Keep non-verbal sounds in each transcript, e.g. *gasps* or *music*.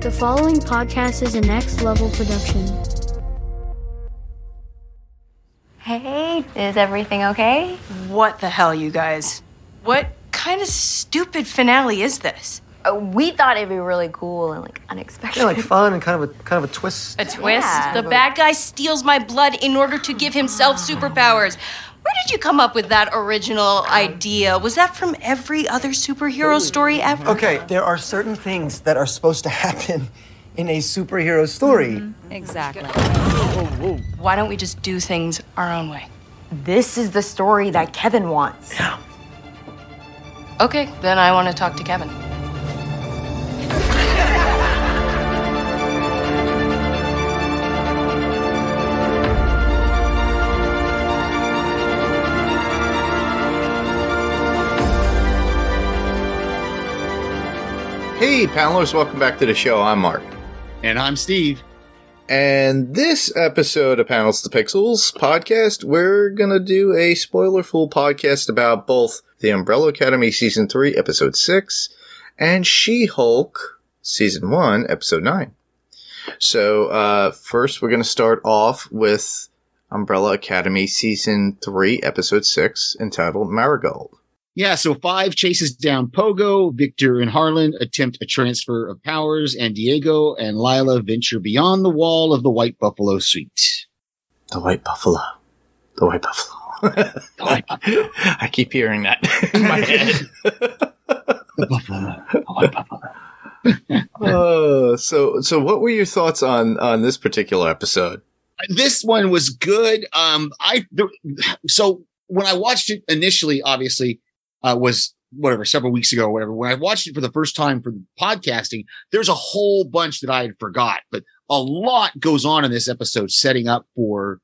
The following podcast is a next level production. Hey, is everything okay? What the hell, you guys? What kind of stupid finale is this? Uh, we thought it'd be really cool and like unexpected. Yeah, like fun and kind of a kind of a twist. A twist? Yeah. The bad guy steals my blood in order to give himself superpowers. Where did you come up with that original um, idea? Was that from every other superhero story ever? Mm-hmm. Okay, there are certain things that are supposed to happen in a superhero story. Mm-hmm. Exactly. Why don't we just do things our own way? This is the story that Kevin wants. Yeah. *gasps* Okay, then I want to talk to Kevin. Hey, panelists, welcome back to the show. I'm Mark. And I'm Steve. And this episode of Panels to Pixels podcast, we're going to do a spoiler full podcast about both The Umbrella Academy Season 3, Episode 6, and She Hulk Season 1, Episode 9. So, uh, first, we're going to start off with Umbrella Academy Season 3, Episode 6, entitled Marigold. Yeah, so Five chases down Pogo, Victor and Harlan attempt a transfer of powers, and Diego and Lila venture beyond the wall of the White Buffalo Suite. The White Buffalo. The White Buffalo. *laughs* I keep hearing that in my head. *laughs* The Buffalo. The White Buffalo. *laughs* Uh, so, so what were your thoughts on on this particular episode? This one was good. Um, I the, so when I watched it initially, obviously, uh, was whatever several weeks ago or whatever. When I watched it for the first time for podcasting, there's a whole bunch that I had forgot, but a lot goes on in this episode, setting up for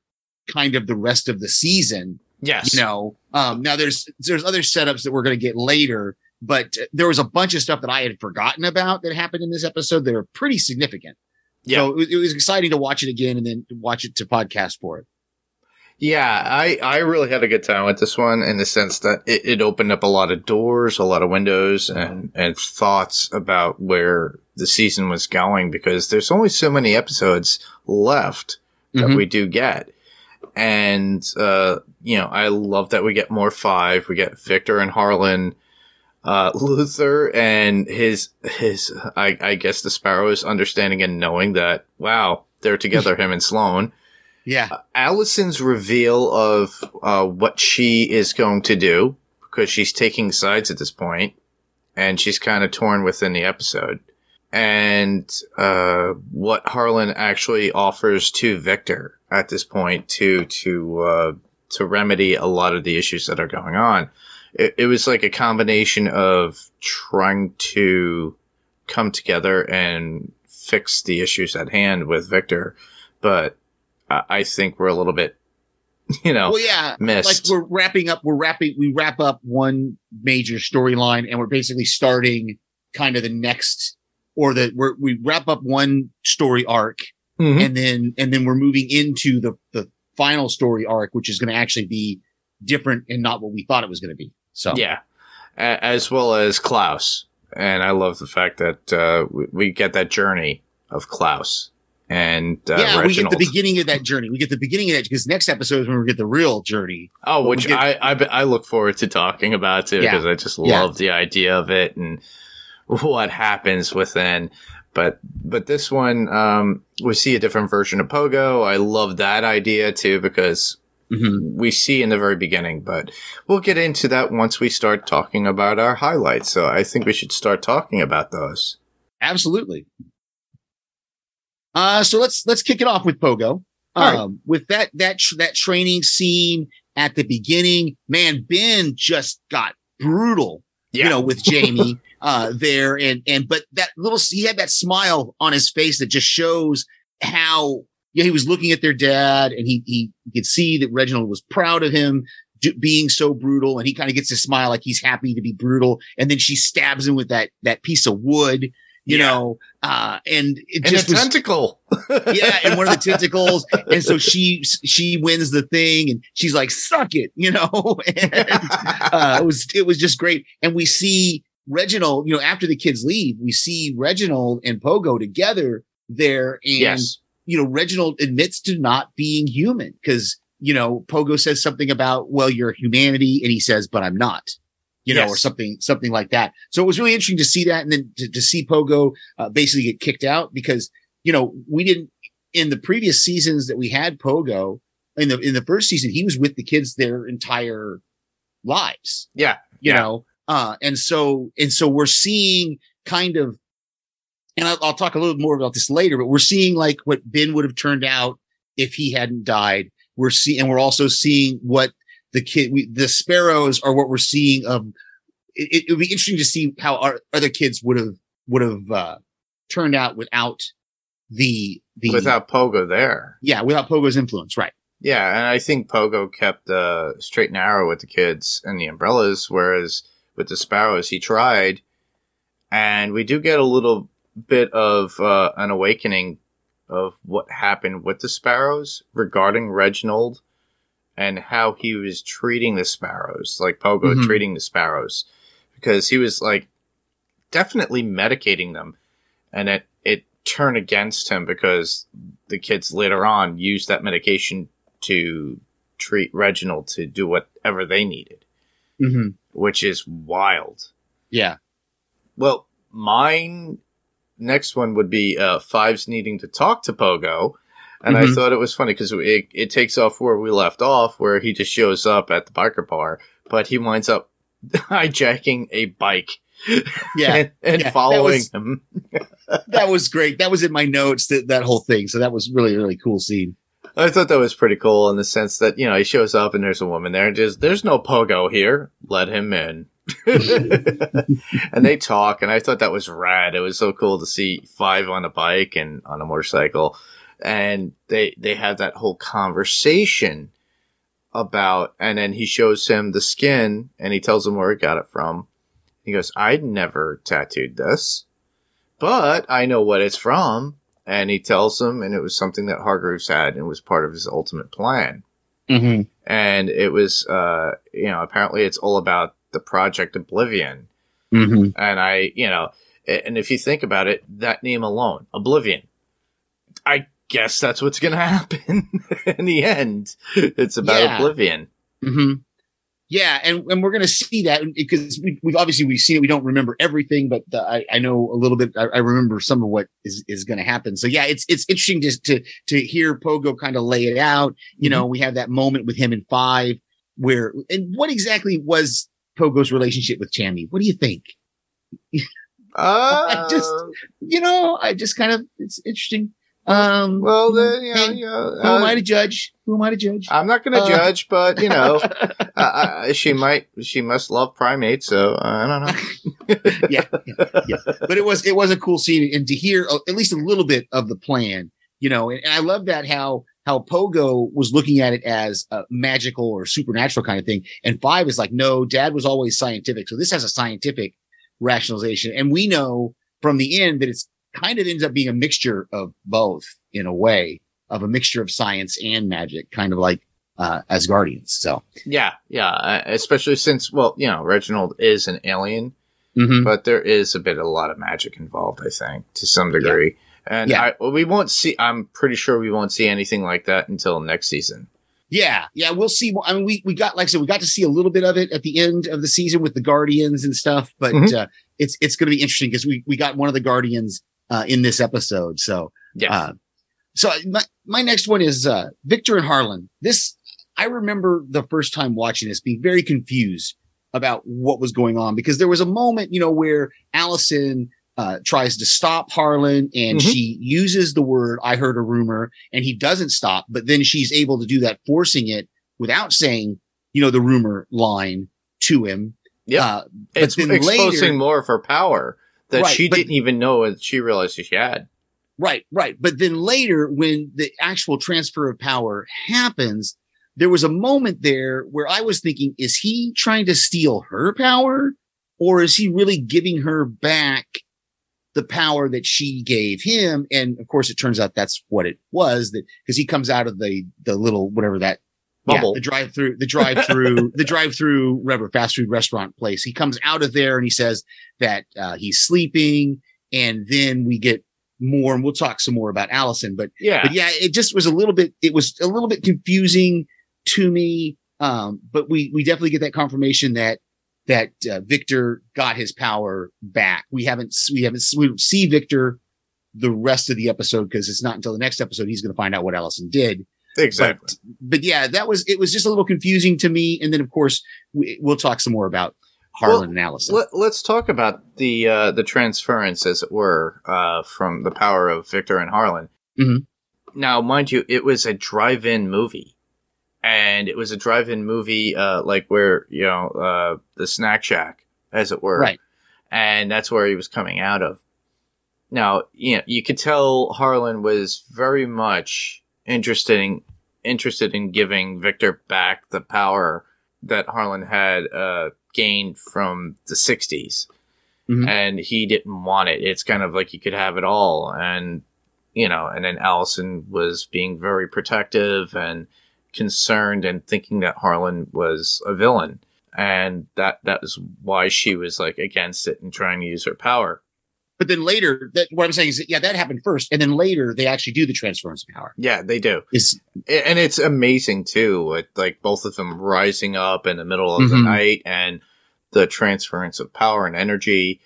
kind of the rest of the season. Yes, you know um now there's there's other setups that we're going to get later but there was a bunch of stuff that i had forgotten about that happened in this episode that are pretty significant Yeah. so it, was- it was exciting to watch it again and then watch it to podcast for it yeah. I I really had a good time with this one in the sense that it, it opened up a lot of doors, a lot of windows, and and thoughts about where the season was going because there's only so many episodes left that Mhm. we do get. And, uh, you know, I love that we get more five. We get Victor and Harlan, uh, *laughs* Luther and his, his, I, I guess the Sparrows understanding and knowing that, wow, they're together, *laughs* him and Sloane. Yeah Allison's reveal of, uh, what she is going to do because she's taking sides at this point and she's kind of torn within the episode and uh, what Harlan actually offers to Victor at this point to to uh, to remedy a lot of the issues that are going on. It, it was like a combination of trying to come together and fix the issues at hand with Victor, but I, I think we're a little bit, *laughs* you know, well yeah missed. like we're wrapping up we're wrapping we wrap up one major storyline and we're basically starting kind of the next or the we're, we wrap up one story arc Mhm. and then and then we're moving into the the final story arc which is going to actually be different and not what we thought it was going to be so Yeah, A- as well as Klaus, and I love the fact that uh, we, we get that journey of Klaus and uh, yeah we get the beginning of that journey we get the beginning of that because next episode is when we get the real journey oh, which get- I, I I look forward to talking about too Yeah. because I just Yeah. love the idea of it and what happens within. But but this one, um, we see a different version of Pogo. I love that idea too because we see in the very beginning, but we'll get into that once we start talking about our highlights. So I think we should start talking about those. absolutely uh so let's let's kick it off with pogo. All right. um with that that tr- that training scene at the beginning man ben just got brutal Yeah. you know with Jayme *laughs* uh there. And and but that little he had that smile on his face that just shows how yeah he was looking at their dad and he he could see that reginald was proud of him do, being so brutal. And he kind of gets a smile like he's happy to be brutal. And then she stabs him with that that piece of wood you Yeah. know uh and it and just a was tentacle. *laughs* yeah, and one of the tentacles. And so she she wins the thing, and she's like, "Suck it," you know. *laughs* and uh, it was it was just great. And we see Reginald, you know, after the kids leave, we see Reginald and Pogo together there. And, Yes. you know, Reginald admits to not being human because, you know, Pogo says something about, well, you're humanity. And he says, but I'm not, you know, Yes. or something, something like that. So it was really interesting to see that. And then to, to see Pogo, uh, basically get kicked out because, you know, we didn't, in the previous seasons that we had Pogo in the, in the first season, he was with the kids their entire lives Yeah. you Yeah. know uh and so and so we're seeing kind of and I'll, I'll talk a little more about this later but we're seeing like what ben would have turned out if he hadn't died we're seeing and we're also seeing what the kid we, the sparrows are what we're seeing of it, it would be interesting to see how our other kids would have would have uh turned out without the the Without Pogo there. yeah without pogo's influence right Yeah, and I think Pogo kept uh, straight and narrow with the kids and the umbrellas, whereas with the sparrows he tried. And we do get a little bit of uh, an awakening of what happened with the sparrows regarding Reginald and how he was treating the sparrows, like Pogo Mhm. treating the sparrows, because he was like definitely medicating them, and it it turned against him because the kids later on used that medication to treat Reginald to do whatever they needed, mm-hmm. which is wild. yeah Well, mine next one would be uh, Fives needing to talk to Pogo. And I Mhm. thought it was funny because it, it takes off where we left off, where he just shows up at the biker bar, but he winds up *laughs* hijacking a bike *laughs* yeah and, and Yeah, that following was- him. *laughs* that was great that was in my notes that that whole thing so that was really really cool scene I thought that was pretty cool in the sense that, you know, he shows up and there's a woman there and just, there's no Pogo here. Let him in. and they talk and I thought that was rad. It was so cool to see five on a bike and on a motorcycle. And they, they have that whole conversation about, and then he shows him the skin and he tells him where he got it from. He goes, i'd never tattooed this, but I know what it's from and he tells him, and it was something that Hargreeves had, and was part of his ultimate plan. mm-hmm. And it was, uh, you know, apparently it's all about the Project Oblivion. Mm-hmm. And I, you know, and if you think about it, that name alone, Oblivion, I guess that's what's going *laughs* to happen in the end. It's about Yeah. Oblivion. Mm-hmm. Yeah, and, and we're going to see that because we, we've obviously we've seen it. We don't remember everything, but uh, I, I know a little bit. I, I remember some of what is, is going to happen. So yeah, it's it's interesting just to to hear Pogo kind of lay it out. You know, we have that moment with him in five where and what exactly was Pogo's relationship with Chammy? What do you think? *laughs* Uh, I just- You know, I just kind of it's interesting. Um, well, then, you know, hey, you know, who am uh, I to judge? Who am I to judge? I'm not going to Uh, judge, but you know, *laughs* uh, she might, she must love primates, so uh, I don't know. *laughs* yeah, yeah, yeah. But it was it was a cool scene, and to hear uh, at least a little bit of the plan, you know, and, and I love that how how Pogo was looking at it as a magical or supernatural kind of thing, and Five is like, no, Dad was always scientific, so this has a scientific rationalization, and we know from the end that it's kind of ends up being a mixture of both in a way of a mixture of science and magic, kind of like uh, as Guardians. So. Yeah, yeah, uh, especially since, well, you know, Reginald is an alien, Mhm. but there is a bit, a lot of magic involved, I think, to some degree. And Yeah. I, we won't see, I'm pretty sure we won't see anything like that until next season. Yeah, yeah, we'll see. I mean, we we got like I said, we got to see a little bit of it at the end of the season with the Guardians and stuff, but Mhm. uh, it's it's going to be interesting because we we got one of the Guardians uh, in this episode. So, Yeah. uh, so my my next one is uh, Victor and Harlan. This I remember the first time watching this being very confused about what was going on because there was a moment, you know, where Allison uh, tries to stop Harlan and Mhm. she uses the word "I heard a rumor" and he doesn't stop, but then she's able to do that, forcing it without saying, you know, the rumor line to him. Yeah. Uh, it's exposing later- more of her power that Right, she but- didn't even know that she realized she had. Right, right. But then later, when the actual transfer of power happens, there was a moment there where I was thinking, is he trying to steal her power or is he really giving her back the power that she gave him? And of course, it turns out that's what it was that because he comes out of the, the little, whatever that Bubble. Yeah, the drive through, the drive through, *laughs* the drive through, whatever fast food restaurant place. He comes out of there and he says that uh, he's sleeping, and then we get more, and we'll talk some more about Allison. But yeah. but yeah, it just was a little bit. It was a little bit confusing to me. Um, but we we definitely get that confirmation that that uh, Victor got his power back. We haven't we haven't we don't see Victor the rest of the episode because it's not until the next episode he's going to find out what Allison did. Exactly. But, but yeah, that was it was just a little confusing to me. And then of course we, we'll talk some more about Harlan Well, and Allison. Let, let's talk about the uh, the transference, as it were, uh, from the power of Victor and Harlan. Mhm. Now, mind you, it was a drive-in movie, and it was a drive-in movie, uh, like where you know uh, the snack shack, as it were, Right. And that's where he was coming out of. Now, you know, you could tell Harlan was very much interested in interested in giving Victor back the power that Harlan had uh, gained from the 60s. Mhm. And he didn't want it. It's kind of like he could have it all. And, you know, and then Allison was being very protective and concerned and thinking that Harlan was a villain. And that, that was why she was like against it and trying to use her power. But then later, that what I'm saying is, that, yeah, that happened first, and then later they actually do the transference of power. Yeah, they do. Is and it's amazing too with like both of them rising up in the middle of the Mhm. night and the transference of power and energy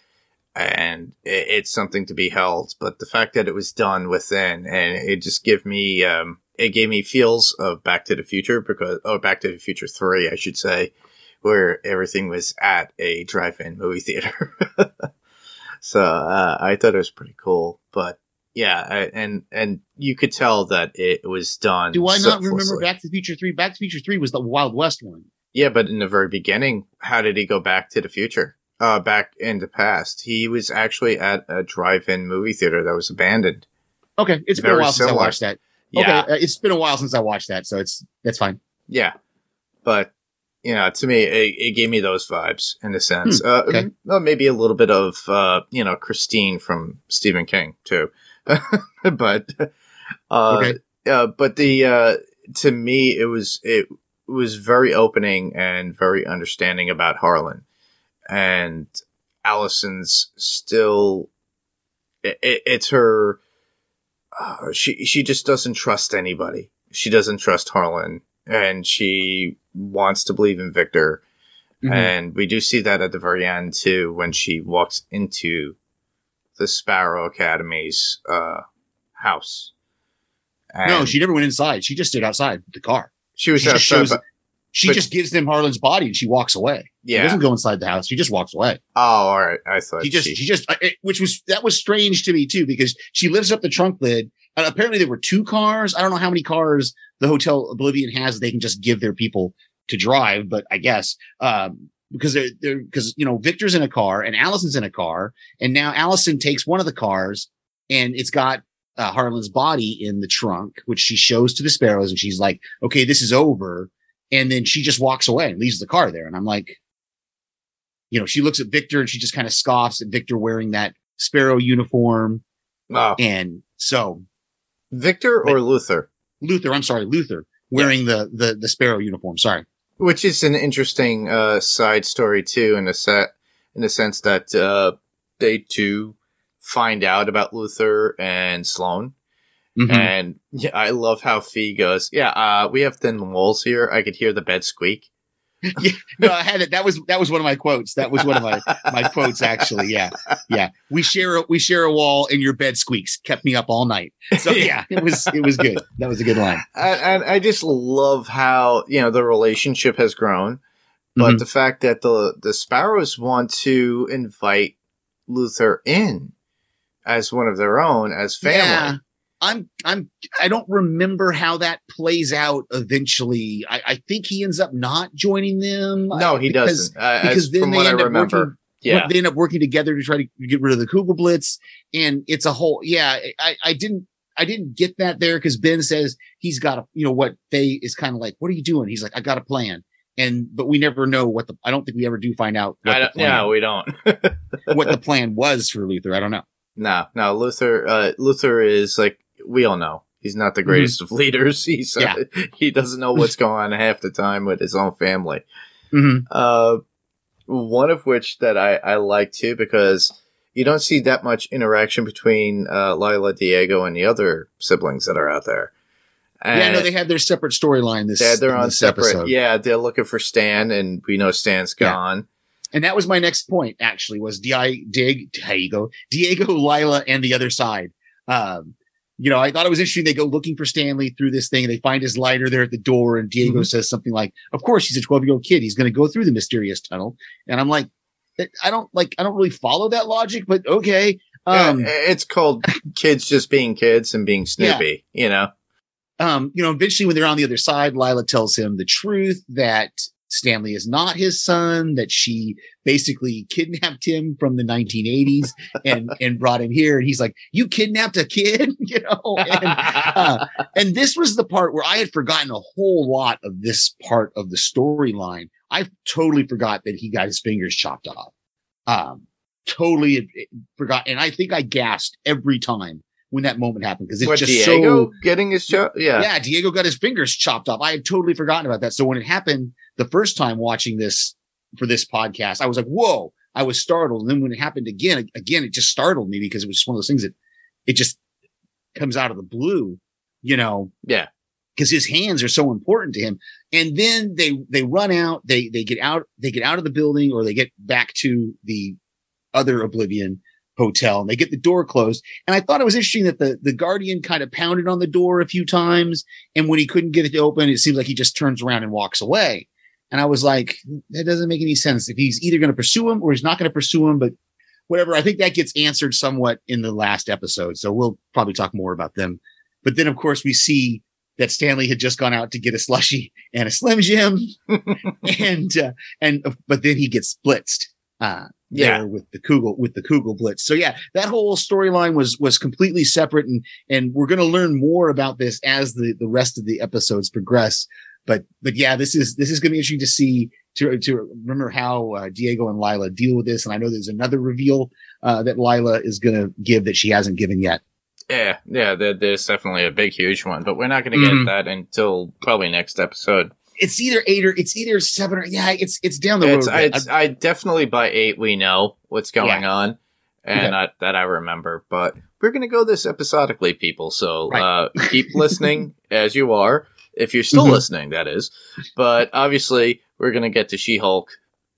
and it, it's something to be held but the fact that it was done within and it just gave me um it gave me feels of back to the future because oh back to the future 3 i should say where everything was at a drive-in movie theater *laughs* so uh, i thought it was pretty cool but yeah, I, and and you could tell that it was done. do I not remember. Back to the Future three? Back to the Future three was the Wild West one. Yeah, but in the very beginning, how did he go back to the future? Uh, back in the past, he was actually at a drive-in movie theater that was abandoned. Okay, it's been a Very while since I watched that. Yeah, Okay, uh, it's been a while since I watched that, so it's that's fine. yeah, but know, to me, it, it gave me those vibes in a sense. uh, Hmm, okay. well, maybe a little bit of uh, you know Christine from Stephen King too, *laughs* but uh, Okay. uh, but the uh, to me, it was it was very opening and very understanding about Harlan, and Allison's still. It, it, it's her. Uh, she she just doesn't trust anybody. She doesn't trust Harlan, and she wants to believe in Victor. Mhm. And we do see that at the very end too, when she walks into the Sparrow Academy's uh, house. no, she never went inside. She just stood outside the car. she was she just shows- but- She But- just gives them Harlan's body and she walks away. She yeah. doesn't go inside the house. She just walks away. Oh, all right. I thought She just, she, she just, uh, it- which was that was strange to me too because she lifts up the trunk lid. And apparently there were two cars. I don't know how many cars the Hotel Oblivion has. They can just give their people to drive, but I guess um, because they're they're because you know Victor's in a car and Allison's in a car, and now Allison takes one of the cars and it's got uh, Harlan's body in the trunk, which she shows to the sparrows, and she's like, "Okay, this is over." And then she just walks away and leaves the car there, and I'm like, you know, she looks at Victor and she just kind of scoffs at Victor wearing that sparrow uniform, oh, and so Victor or Luther, Luther, I'm sorry, Luther wearing the the the sparrow uniform. Sorry. which is an interesting uh, side story too, in a set in the sense that uh, they too find out about Luther and Sloane. Mhm. And yeah, I love how Fee goes, Yeah, uh, we have thin walls here. I could hear the bed squeak. *laughs* no, I had it. That was that was one of my quotes. That was one of my my quotes actually. Yeah, yeah. We share a, we share a wall, and your bed squeaks. Kept me up all night. So *laughs* yeah, it was it was good. That was a good line. And, and I just love how, you know, the relationship has grown. But Mhm. the fact that the, the Sparrows want to invite Luther in as one of their own, as family. Yeah. I'm I'm I don't remember how that plays out eventually. I, I think he ends up not joining them. No, he because- doesn't. Uh, Because then from they what I end up remember. working- yeah. they end up working together to try to get rid of the Kugelblitz, and it's a whole. Yeah, I, I didn't I didn't get that there because Ben says he's got a you know what Fei is kind of like. What are you doing? He's like, I got a plan, and but we never know what the. I don't think we ever do find out I don't, no, we don't. *laughs* what the *laughs* plan was for Luther. I don't know. no, no. Luther, uh, Luther is like we all know. He's not the greatest of leaders. *laughs* He's uh, he doesn't know what's going on half the time with his own family. Mhm. Uh, one of which that I, I like too because you don't see that much interaction between uh, Lila, Diego, and the other siblings that are out there. yeah, no, they had their separate storyline this. they're, they're on separate. episode. Yeah, they're looking for Stan, and we know Stan's gone. And that was my next point, actually, was Di- Dig, Diego, Diego, Lila, and the other side. Um, you know, I thought it was interesting. They go looking for Stanley through this thing and they find his lighter there at the door. And Diego Mm-hmm. says something like, of course, he's a 12 year old kid. He's going to go through the mysterious tunnel. And I'm like, I don't like, I don't really follow that logic, but okay. Um, Uh, it's called kids just being kids and being Yeah. snoopy. You know. um, you know, eventually when they're on the other side, Lila tells him the truth that Stanley is not his son, that she basically kidnapped him from the 1980s and, *laughs* and brought him here. And he's like, you kidnapped a kid, *laughs* you know? And, uh, and this was the part where I had forgotten a whole lot of this part of the storyline. I totally forgot that he got his fingers chopped off. Um, totally uh, forgot. And I think I gasped every time when that moment happened because it's what just Diego so getting his? Yeah. yeah, Diego got his fingers chopped off. I had totally forgotten about that. So when it happened the first time watching this for this podcast, I was like, whoa, I was startled. And then when it happened again, again, it just startled me because it was just one of those things that it just comes out of the blue, you know? Yeah. Cause his hands are so important to him. And then they, they run out, they, they get out, they get out of the building or they get back to the other Oblivion hotel and they get the door closed. And I thought it was interesting that the, the guardian kind of pounded on the door a few times. And when he couldn't get it to open, it seems like he just turns around and walks away. And I was like, that doesn't make any sense. If he's either going to pursue him or he's not going to pursue him, but whatever. I think that gets answered somewhat in the last episode. So we'll probably talk more about them. But then of course we see that Stanley had just gone out to get a slushy and a Slim Jim. *laughs* and, uh, and, but then he gets blitzed. Uh, Yeah. there with the Kugel with the Kugelblitz. So yeah, that whole storyline was was completely separate, and and we're going to learn more about this as the the rest of the episodes progress. But but yeah, this is this is going to be interesting to see to to remember how uh, Diego and Lila deal with this. And I know there's another reveal uh, that Lila is going to give that she hasn't given yet. Yeah, yeah, there, there's definitely a big, huge one, but we're not going to get that until probably next episode. It's either eight or it's either seven or yeah, it's it's down the It's, road. I, it's, I definitely by eight we know what's going Yeah. on, and I, that I remember. But we're going to go this episodically, people. So Right. uh, keep listening *laughs* as you are, if you're still Mhm. listening, that is. But obviously, we're going to get to She-Hulk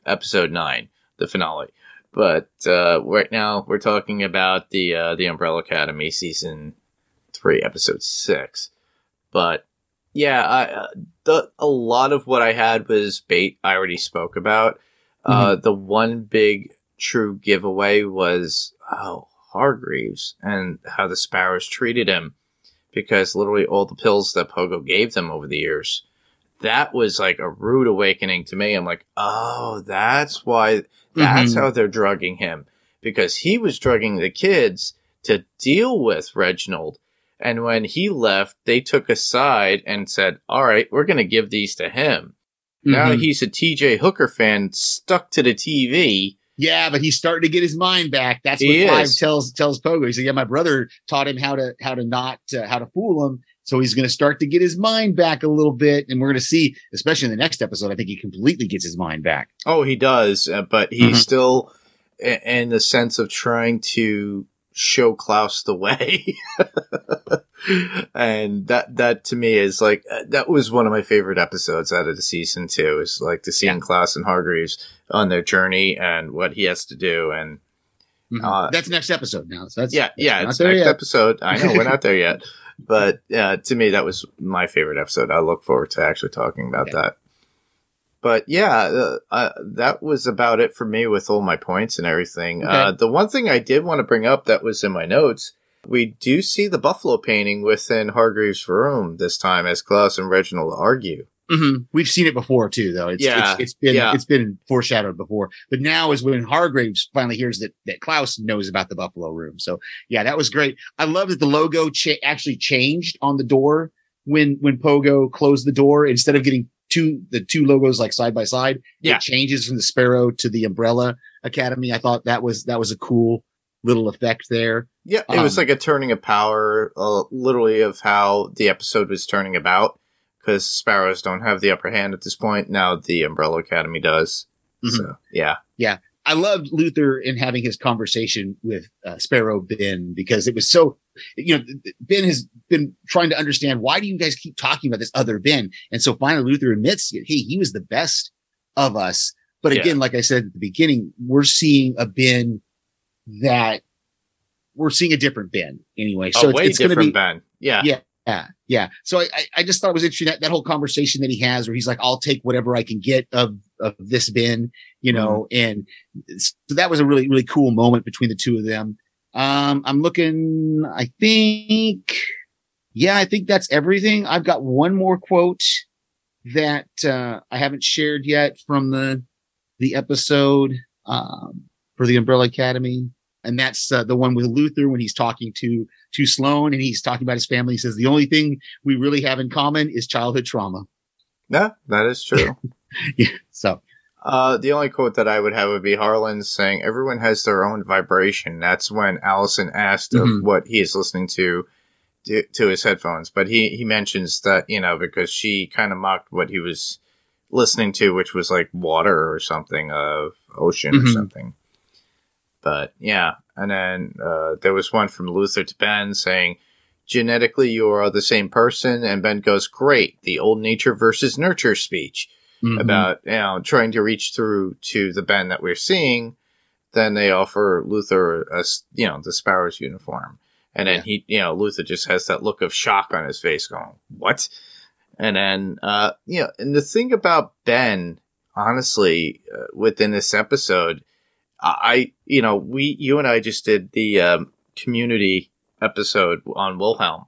episode nine, the finale. But uh, right now, we're talking about the uh, the Umbrella Academy season three, episode six. But yeah, I, uh, the a lot of what I had was bait. I already spoke about. Uh, the one big true giveaway was oh Hargreeves and how the Sparrows treated him, because literally all the pills that Pogo gave them over the years, that was like a rude awakening to me. I'm like, oh, that's why. That's Mhm. how they're drugging him because he was drugging the kids to deal with Reginald. And when he left, they took a side and said, all right, we're going to give these to him. Now Mhm. he's a TJ Hooker fan stuck to the TV. Yeah, but he's starting to get his mind back. That's what He Clive is. tells tells Pogo. He said, "Yeah, my brother taught him how to how to not uh, how to fool him." So he's going to start to get his mind back a little bit, and we're going to see, especially in the next episode. I think he completely gets his mind back. Oh, he does, uh, but he's Mhm. still in the sense of trying to show Klaus the way. *laughs* and that that to me is like that was one of my favorite episodes out of the season too. Is like to seeing Yeah. Klaus and Hargreeves on their journey and what he has to do and Uh, that's next episode now. So that's yeah, that's yeah, it's next yet. episode. I know we're not there yet, *laughs* but uh, to me that was my favorite episode. I look forward to actually talking about Yeah. that. But yeah, uh, uh, that was about it for me with all my points and everything. Okay. Uh, the one thing I did want to bring up that was in my notes, we do see the buffalo painting within Hargreeves' room this time as Klaus and Reginald argue. Mhm. We've seen it before too, though. It's, Yeah, it's, it's been yeah. it's been foreshadowed before, but now is when Hargreeves finally hears that that Klaus knows about the Buffalo Room. So yeah, that was great. I love that the logo cha- actually changed on the door when when Pogo closed the door instead of getting two the two logos like side by side. Yeah. it changes from the Sparrow to the Umbrella Academy. I thought that was that was a cool little effect there. Yeah, it was Um, like a turning of power, uh, literally of how the episode was turning about. Because sparrows don't have the upper hand at this point. Now the Umbrella Academy does. Mhm. So yeah, yeah, I loved Luther in having his conversation with uh, Sparrow Ben because it was so, you know, Ben has been trying to understand why do you guys keep talking about this other Ben? And so finally Luther admits, hey, he was the best of us. But Yeah. again, like I said at the beginning, we're seeing a Ben that we're seeing a different Ben anyway. So it's, way it's going to different be, Ben. Yeah, Yeah. yeah, yeah. So I, I- just thought it was interesting that, that whole conversation that he has where he's like, I'll take whatever I can get of, of this bin, you mm-hmm. know, and so that was a really, really cool moment between the two of them. Um, I'm looking, I think, yeah, I think that's everything. I've got one more quote that, uh, I haven't shared yet from the, the episode, um, for the Umbrella Academy. And that's uh, the one with Luther when he's talking to to Sloane and he's talking about his family. He says the only thing we really have in common is childhood trauma. yeah, that is true. *laughs* Yeah. So Uh, the only quote that I would have would be Harlan saying, "Everyone has their own vibration." That's when Allison asked Mhm. of what he is listening to, to to his headphones, but he he mentions that you know because she kind of mocked what he was listening to, which was like water or something of ocean or Mhm. something. But yeah, and then uh, there was one from Luther to Ben saying. Genetically, you are the same person, and Ben goes, "Great, the old nature versus nurture speech." Mhm. about you know trying to reach through to the Ben that we're seeing, then they offer Luther a you know the Sparrow's uniform, and then Yeah. he you know Luther just has that look of shock on his face, going what? And then uh you know, and the thing about Ben, honestly, uh, within this episode, I you know we you and I just did the um, community episode on Wilhelm.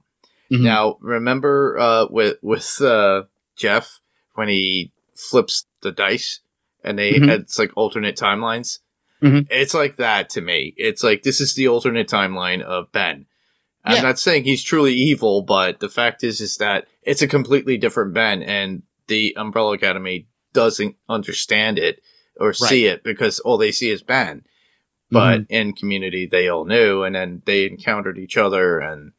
Mhm. Now, remember uh, with with uh, Jeff when he flips the dice and they Mhm. it's like alternate timelines. Mhm. It's like that to me. It's like this is the alternate timeline of Ben. I'm Yeah. not saying he's truly evil, but the fact is is that it's a completely different Ben, and the Umbrella Academy doesn't understand it or see it because all they see is Ben. But Mm-hmm. in community, they all knew, and then they encountered each other, and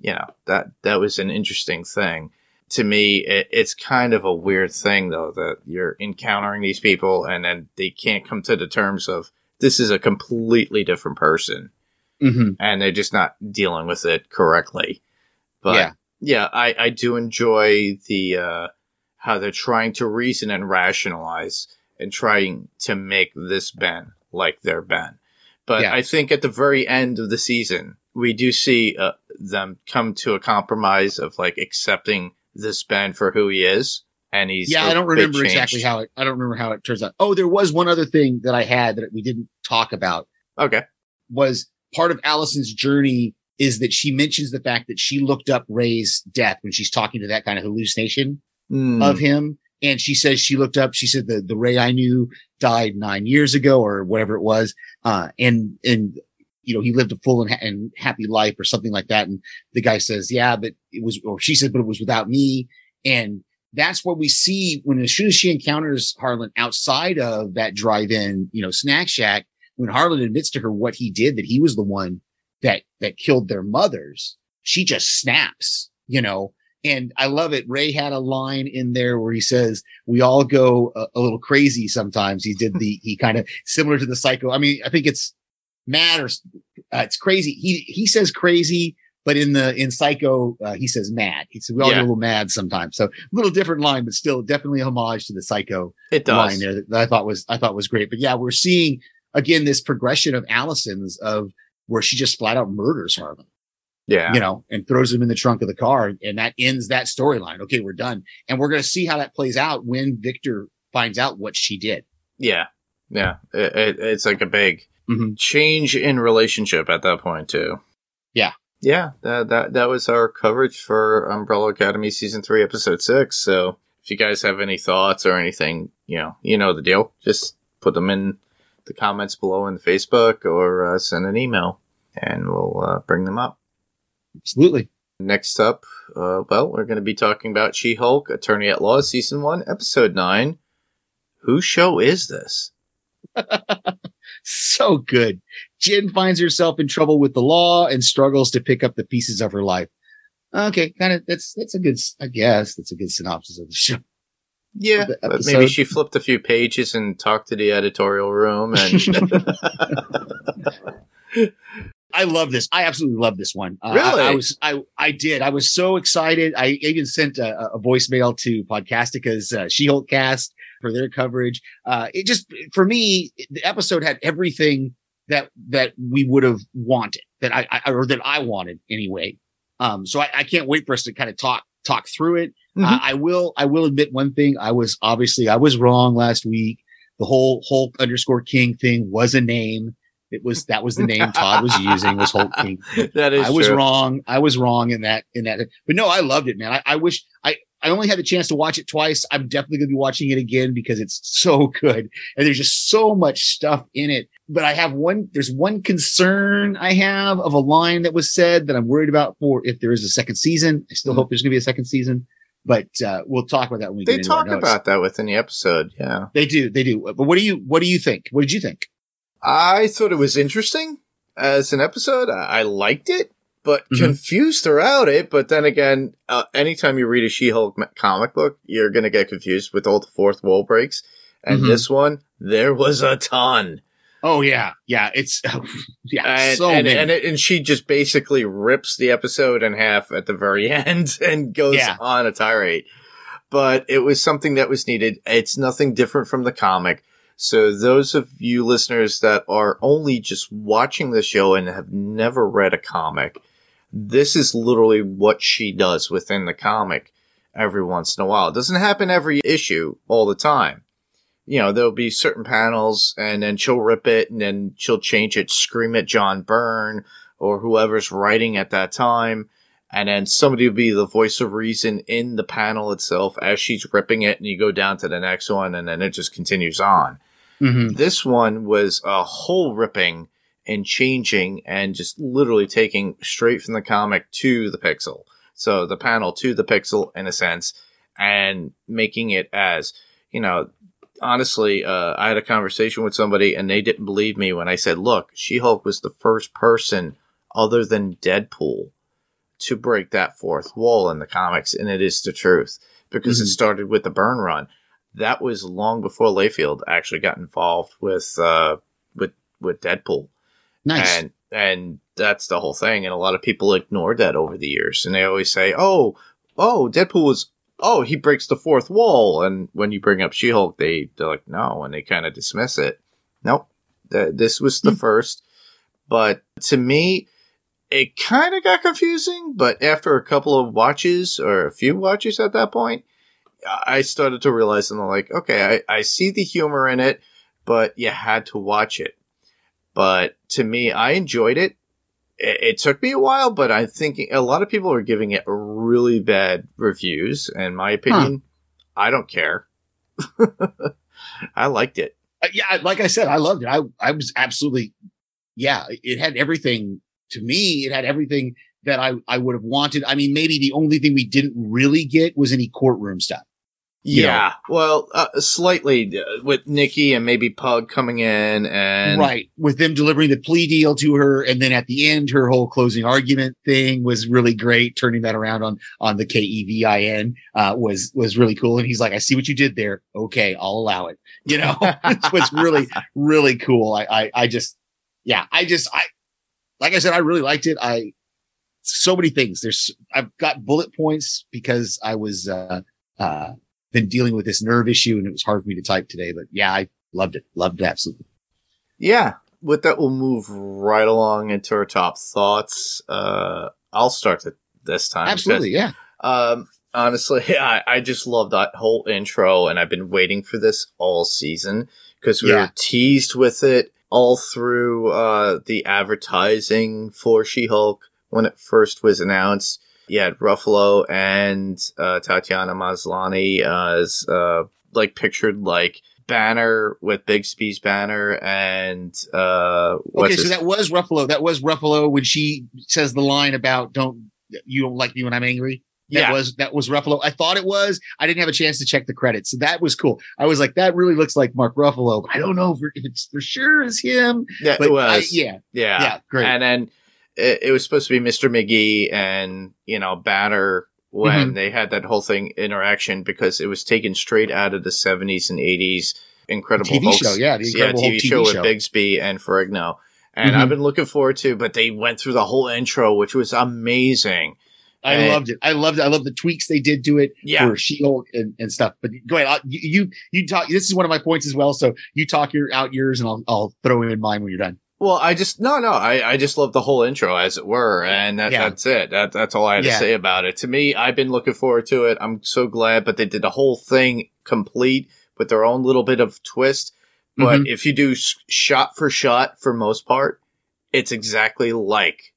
you know that that was an interesting thing to me. It, it's kind of a weird thing though that you're encountering these people, and then they can't come to the terms of this is a completely different person, Mhm. and they're just not dealing with it correctly. But Yeah. yeah, I I do enjoy the uh, how they're trying to reason and rationalize and trying to make this Ben like their Ben. But Yeah. I think at the very end of the season, we do see uh, them come to a compromise of like accepting this band for who he is, and he's yeah, I don't remember exactly how it. I don't remember how it turns out. Oh, there was one other thing that I had that we didn't talk about. Okay, Was part of Allison's journey is that she mentions the fact that she looked up Ray's death when she's talking to that kind of hallucination Hmm. of him. And she says she looked up, she said the, the Ray I knew died nine years ago or whatever it was. Uh, and, and, you know, he lived a full and, ha- and happy life or something like that. And the guy says, yeah, but it was, or she said, but it was without me. And that's what we see when as soon as she encounters Harlan outside of that drive-in, you know, snack shack, when Harlan admits to her what he did, that he was the one that, that killed their mothers, she just snaps, you know, and I love it. Ray had a line in there where he says, we all go a, a little crazy sometimes. He did the, he kind of similar to the psycho. I mean, I think it's mad or uh, it's crazy. He, he says crazy, but in the, in psycho, uh, he says mad. He said, we all Yeah. get a little mad sometimes. So a little different line, but still definitely a homage to the psycho it does. line there that, that I thought was, I thought was great. But yeah, we're seeing again, this progression of Allison's of where she just flat out murders Harlan Yeah, you know, and throws him in the trunk of the car. And that ends that storyline. Okay, we're done. And we're going to see how that plays out when Victor finds out what she did. yeah, yeah. It, it, it's like a big Mhm. change in relationship at that point too. Yeah. yeah. That that that was our coverage for Umbrella Academy season three, episode six. So if you guys have any thoughts or anything, you know, you know the deal. Just put them in the comments below in Facebook or uh, send an email, and we'll uh, bring them up. Absolutely. Next up, uh, well, we're going to be talking about She Hulk, Attorney at Law, season one, episode nine. Whose show is this? *laughs* So good. Jen finds herself in trouble with the law and struggles to pick up the pieces of her life. Okay, kind of. That's that's a good. I guess that's a good synopsis of the show. Yeah, the but maybe she flipped a few pages and talked to the editorial room, and *laughs* *laughs* I love this. I absolutely love this one. Uh, Really? I, I was, I, I did. I was so excited. I even sent a, a voicemail to Podcastica's uh, She-Hulk cast for their coverage. Uh, it just, for me, the episode had everything that, that we would have wanted that I, I, or that I wanted anyway. Um, so I, I can't wait for us to kind of talk, talk through it. Mhm. Uh, I will, I will admit one thing. I was obviously, I was wrong last week. The whole Hulk underscore King thing was a name. It was, that was the name *laughs* Todd was using was Hulk King. that is I was true. wrong. I was wrong in that, in that, but no, I loved it, man. I, I wish I, I only had the chance to watch it twice. I'm definitely going to be watching it again because it's so good. And there's just so much stuff in it. But I have one, there's one concern I have of a line that was said that I'm worried about for if there is a second season. I still Mhm. hope there's going to be a second season, but, uh, we'll talk about that when we They get into our talk about that within the episode. Yeah, They do, they do. But what do you, what do you think? What did you think? I thought it was interesting as an episode. I, I liked it, but Mhm. confused throughout it. But then again, uh, anytime you read a She-Hulk comic book, you're gonna get confused with all the fourth wall breaks. And Mhm. this one, there was a ton. Oh yeah. Yeah. It's, *laughs* yeah. and so and, many. and, it, and she just basically rips the episode in half at the very *laughs* end and goes Yeah. on a tirade. But it was something that was needed. It's nothing different from the comic. So those of you listeners that are only just watching the show and have never read a comic, this is literally what she does within the comic every once in a while. It doesn't happen every issue all the time you know, there'll be certain panels and then she'll rip it and then she'll change it, scream at John Byrne or whoever's writing at that time. And then somebody will be the voice of reason in the panel itself as she's ripping it and you go down to the next one and then it just continues on. Mhm. This one was a whole ripping and changing and just literally taking straight from the comic to the pixel. So the panel to the pixel in a sense and making it as, you know, honestly, uh, I had a conversation with somebody and they didn't believe me when I said, look, She Hulk was the first person other than Deadpool to break that fourth wall in the comics. And it is the truth because it Mhm. started with the Byrne run. That was long before Liefeld actually got involved with, uh, with, with Deadpool. Nice. And, and that's the whole thing. And a lot of people ignored that over the years. And they always say, oh, oh, Deadpool was, oh, he breaks the fourth wall. And when you bring up She Hulk, they, they're like, no, and they kind of dismiss it. Nope. Th- this was the hmm. first. But to me, it kind of got confusing. But after a couple of watches or a few watches at that point, I started to realize, and I'm like, okay, I, I see the humor in it, but you had to watch it. But to me, I enjoyed it. It, it took me a while, but I think a lot of people are giving it really bad reviews. In my opinion, I don't care. *laughs* I liked it. Uh, yeah, like I said, I loved it. I I was absolutely, yeah. It had everything to me. It had everything that I I would have wanted. I mean, maybe the only thing we didn't really get was any courtroom stuff. Yeah, well, uh, slightly uh, with Nikki and maybe Pug coming in, and right, with them delivering the plea deal to her, and then at the end, her whole closing argument thing was really great. Turning that around on on the K E V I N uh, was was really cool. And he's like, "I see what you did there. Okay, I'll allow it." *laughs* You know, *laughs* it was really really cool. I, I I just yeah, I just I like I said, I really liked it. I so many things. There's I've got bullet points because I was uh uh been dealing with this nerve issue and it was hard for me to type today. But yeah, I loved it. Loved it absolutely. yeah. With that, we'll move right along into our top thoughts. Uh, I'll start it this time. Absolutely, yeah. Um, honestly, *laughs* I, I just love that whole intro, and I've been waiting for this all season because we Yeah. were teased with it all through uh, the advertising for She Hulk when it first was announced. Had Ruffalo and uh, Tatiana Maslany uh, as uh, like pictured like Banner with Bixby's banner and uh, Okay, so his- that was Ruffalo. That was Ruffalo when she says the line about "Don't you don't like me when I'm angry." that Yeah. was that was Ruffalo. I thought it was. I didn't have a chance to check the credits, so that was cool. I was like, that really looks like Mark Ruffalo. But I don't know if, it's for sure is him. Yeah, But it I- was. yeah, yeah, yeah, great. And then it, it was supposed to be Mr. McGee and you know Banner when Mm-hmm. they had that whole thing interaction because it was taken straight out of the seventies and eighties Incredible TV Hulk, show, yeah, the Incredible yeah, Hulk TV, TV show show. with Bixby and Ferrigno. And Mhm. I've been looking forward to, but they went through the whole intro, which was amazing. I And- loved it. I loved it. I love the tweaks they did to it Yeah. for She-Hulk and, and stuff. But go ahead. I'll- You, you you talk. This is one of my points as well. So you talk your out yours, and I'll I'll throw in mine when you're done. Well, I just no, no. I, I just love the whole intro, as it were, and that, Yeah. that's it. That that's all I had Yeah. to say about it. To me, I've been looking forward to it. I'm so glad, but they did the whole thing complete with their own little bit of twist. But Mm-hmm. if you do shot for shot, for most part, it's exactly like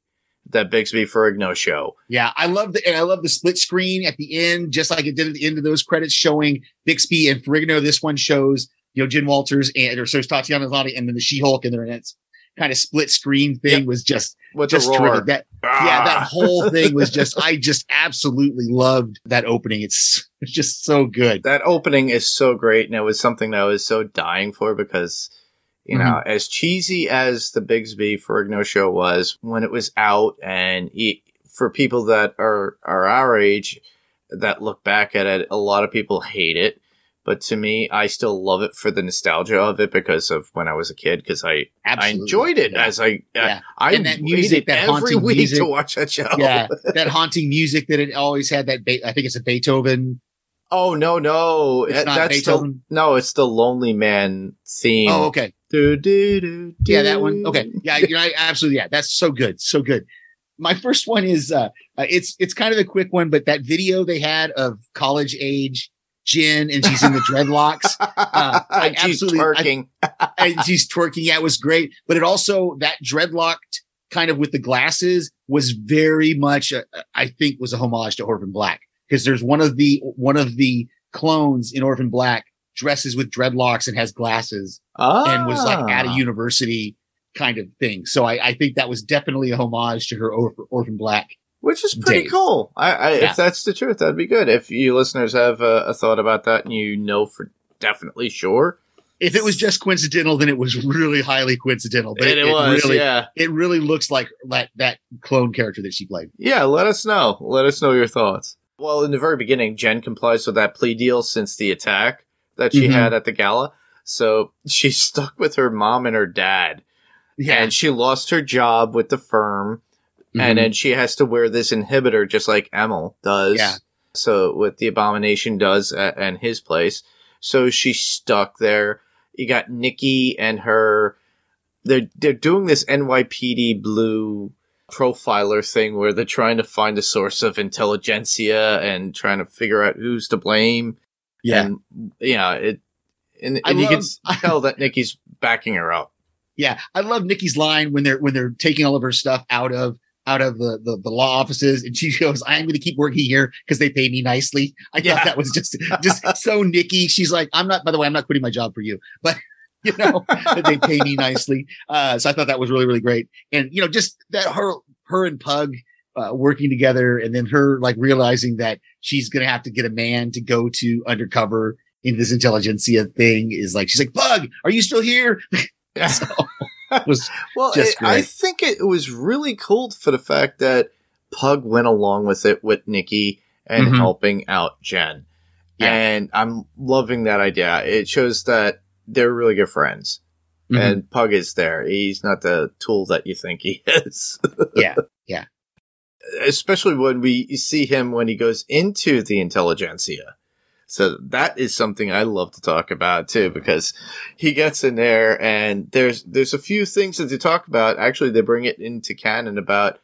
that Bixby Ferrigno show. Yeah, I love the and I love the split screen at the end, just like it did at the end of those credits showing Bixby and Ferrigno. This one shows you know Jen Walters and or shows Tatiana Maslany and then the She-Hulk and then it's kind of split screen thing Yep. was just With just the roar. terrific. That yeah, that Ah. whole thing was just *laughs* I just absolutely loved that opening. It's it's just so good. that opening is so great and it was something that I was so dying for because you know Mm-hmm. as cheesy as the Bixby Ferrigno show was when it was out and for people that are are our age that look back at it a lot of people hate it but to me I still love it for the nostalgia of it because of when I was a kid because I I Absolutely. enjoyed it Yeah. as I Yeah. I And that music, that every haunting week music. to watch that show yeah, *laughs* that haunting music that it always had. That Be- I think it's a Beethoven. oh no no It's that's the Beethoven. no it's the Lonely Man theme Oh, okay. Do, do, do, Yeah, that one. Okay. Yeah, *laughs* you're right. Absolutely. Yeah, that's so good. So good. My first one is uh, uh it's it's kind of a quick one, but that video they had of college age Jen and she's in the dreadlocks *laughs* Uh, I She's absolutely- I- twerking. *laughs* and she's twerking. Yeah, it was great. But it also that dreadlocked kind of with the glasses was very much uh, I think was a homage to Orphan Black because there's one of the one of the clones in Orphan Black dresses with dreadlocks and has glasses and was like at a Ah. university kind of thing. So I, I think that was definitely a homage to her Or- Orphan Black. Which is pretty Dave. cool. I, I Yeah. if that's the truth, that'd be good. If you listeners have a, a thought about that and you know for definitely sure, If it was just coincidental, then it was really highly coincidental. But and it, it, was, really, yeah, it really looks like that that clone character that she played. yeah. Let us know. Let us know your thoughts. Well, in the very beginning, Jen complies with that plea deal since the attack that she Mhm. had at the gala. So she's *laughs* stuck with her mom and her dad, Yeah, and she lost her job with the firm. Mhm. and then she has to wear this inhibitor just like Emil does. Yeah. So what the abomination does at, and his place. So she's stuck there. You got Nikki and her. They're they're doing this NYPD blue profiler thing where they're trying to find a source of intelligentsia and trying to figure out who's to blame. yeah, And yeah, it and, and you can love- s- tell that Nikki's backing her up. *laughs* yeah. I love Nikki's line when they're when they're taking all of her stuff out of out of the the, the law offices, and she goes, "I'm going to keep working here because they pay me nicely." I Yeah. thought that was just just so Nikki. She's like, "I'm not." By the way, I'm not quitting my job for you, but. You know they pay me nicely, uh, so I thought that was really, really great. And you know, just that her, her and Pug uh, working together, and then her like realizing that she's gonna have to get a man to go to undercover in this intelligentsia thing is like she's like, Pug, are you still here? *laughs* So, *laughs* was Well, it, I think it was really cool for the fact that Pug went along with it with Nikki and Mhm. helping out Jen. Yeah. And I'm loving that idea. It shows that they're really good friends. Mhm. And Pug is there. He's not the tool that you think he *laughs* is. Yeah, yeah. Especially when we see him when he goes into the intelligentsia. So that is something I love to talk about too, because he gets in there and there's there's a few things that they talk about. Actually, they bring it into canon about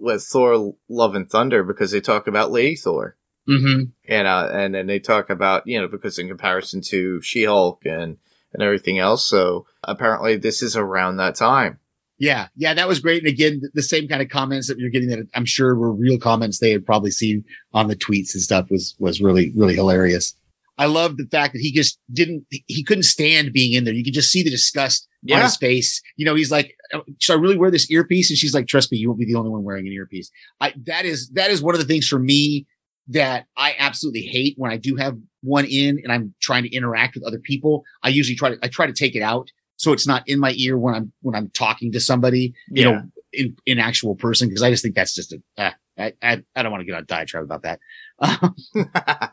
with Thor: Love and Thunder because they talk about Lady Thor, mm-hmm. and uh, and then they talk about you know because in comparison to She Hulk and and everything else. So apparently, this is around that time. Yeah, yeah, that was great. And again, the same kind of comments that you're getting that I'm sure were real comments they had probably seen on the tweets and stuff was was really really hilarious. I love the fact that he just didn't he couldn't stand being in there. You could just see the disgust on his face. You know, he's like, "Oh, "Should I really wear this earpiece?" And she's like, "Trust me, you won't be the only one wearing an earpiece." I that is that is one of the things for me that I absolutely hate when I do have one in and I'm trying to interact with other people. I usually try to, I try to take it out. So it's not in my ear when I'm, when I'm talking to somebody, you Yeah. know, in, in actual person. Cause I just think that's just a, uh, I, I, I don't want to get on a diatribe about that. Um, *laughs*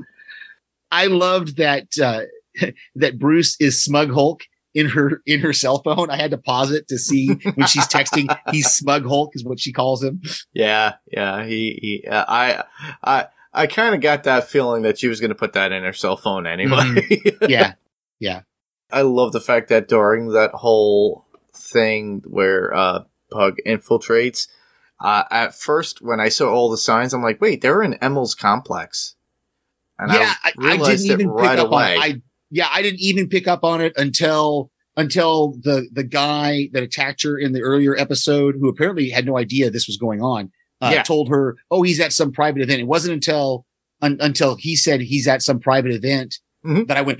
I loved that, uh, *laughs* that Bruce is Smug Hulk in her, in her cell phone. I had to pause it to see when she's texting, *laughs* he's Smug Hulk is what she calls him. yeah, yeah. He, he uh, I, I, I kind of got that feeling that she was going to put that in her cell phone anyway. Yeah, yeah. I love the fact that during that whole thing where uh, Pug infiltrates, uh, at first when I saw all the signs, I'm like, wait, they're in Emil's complex. And yeah, I, I didn't even right pick up away. on it. I yeah, I didn't even pick up on it until until the the guy that attacked her in the earlier episode, who apparently had no idea this was going on, uh, Yeah. told her, "Oh, he's at some private event." It wasn't until un, until he said he's at some private event Mhm. that I went,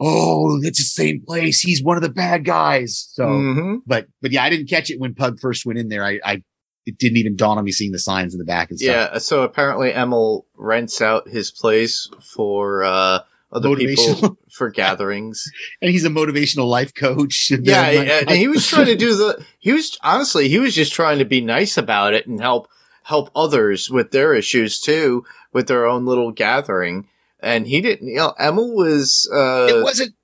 "Oh, it's the same place. He's one of the bad guys." So, Mhm. but but yeah, I didn't catch it when Pug first went in there. I, I it didn't even dawn on me seeing the signs in the back and stuff. Yeah, so apparently Emil rents out his place for uh, other people *laughs* for gatherings. and he's a motivational life coach. *laughs* And Yeah, then, and like, he was trying to do the. He was honestly, he was just trying to be nice about it and help help others with their issues too, with their own little gathering. And he didn't. You know, Emil was. Uh, it wasn't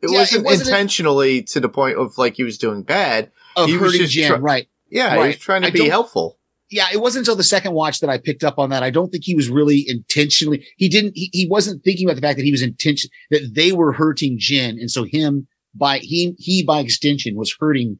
it yeah, it wasn't wasn't a- intentionally to the point of like he was doing bad. of He was hurting try- right? Yeah, he was trying to I be helpful. Yeah, it wasn't until the second watch that I picked up on that. I don't think he was really intentionally. He didn't. He, he wasn't thinking about the fact that he was intention that they were hurting Jen, and so him by he he by extension was hurting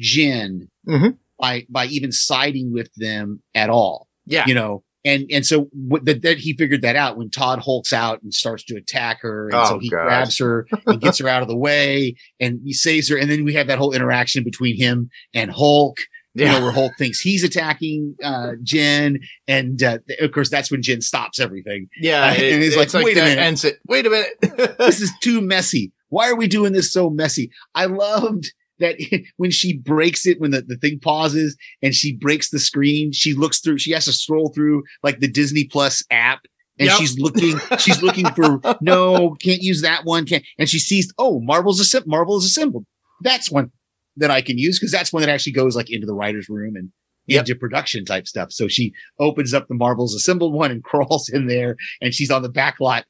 Jen Mhm. by by even siding with them at all. Yeah, You know. And, and so that, that he figured that out when Todd hulks out and starts to attack her. And so Oh, he God. grabs her and gets her out of the way and he saves her. And then we have that whole interaction between him and Hulk you know, where Hulk thinks he's attacking uh, Jen, and uh, of course that's when Jen stops everything. yeah. and It, he's like, like, "Wait a minute." ends it. Wait a minute. This is too messy. Why are we doing this so messy? I loved that *laughs* when she breaks it, when the, the thing pauses and she breaks the screen, she looks through. She has to scroll through like the Disney Plus app. And Yep. she's looking, *laughs* she's looking for, no, can't use that one. Can't, and she sees, oh, Marvel's assembled, Marvel is assembled. That's one that I can use because that's one that actually goes like into the writer's room and Yep. into production type stuff. So she opens up the Marvel's assembled one and *laughs* crawls in there and she's on the back lot,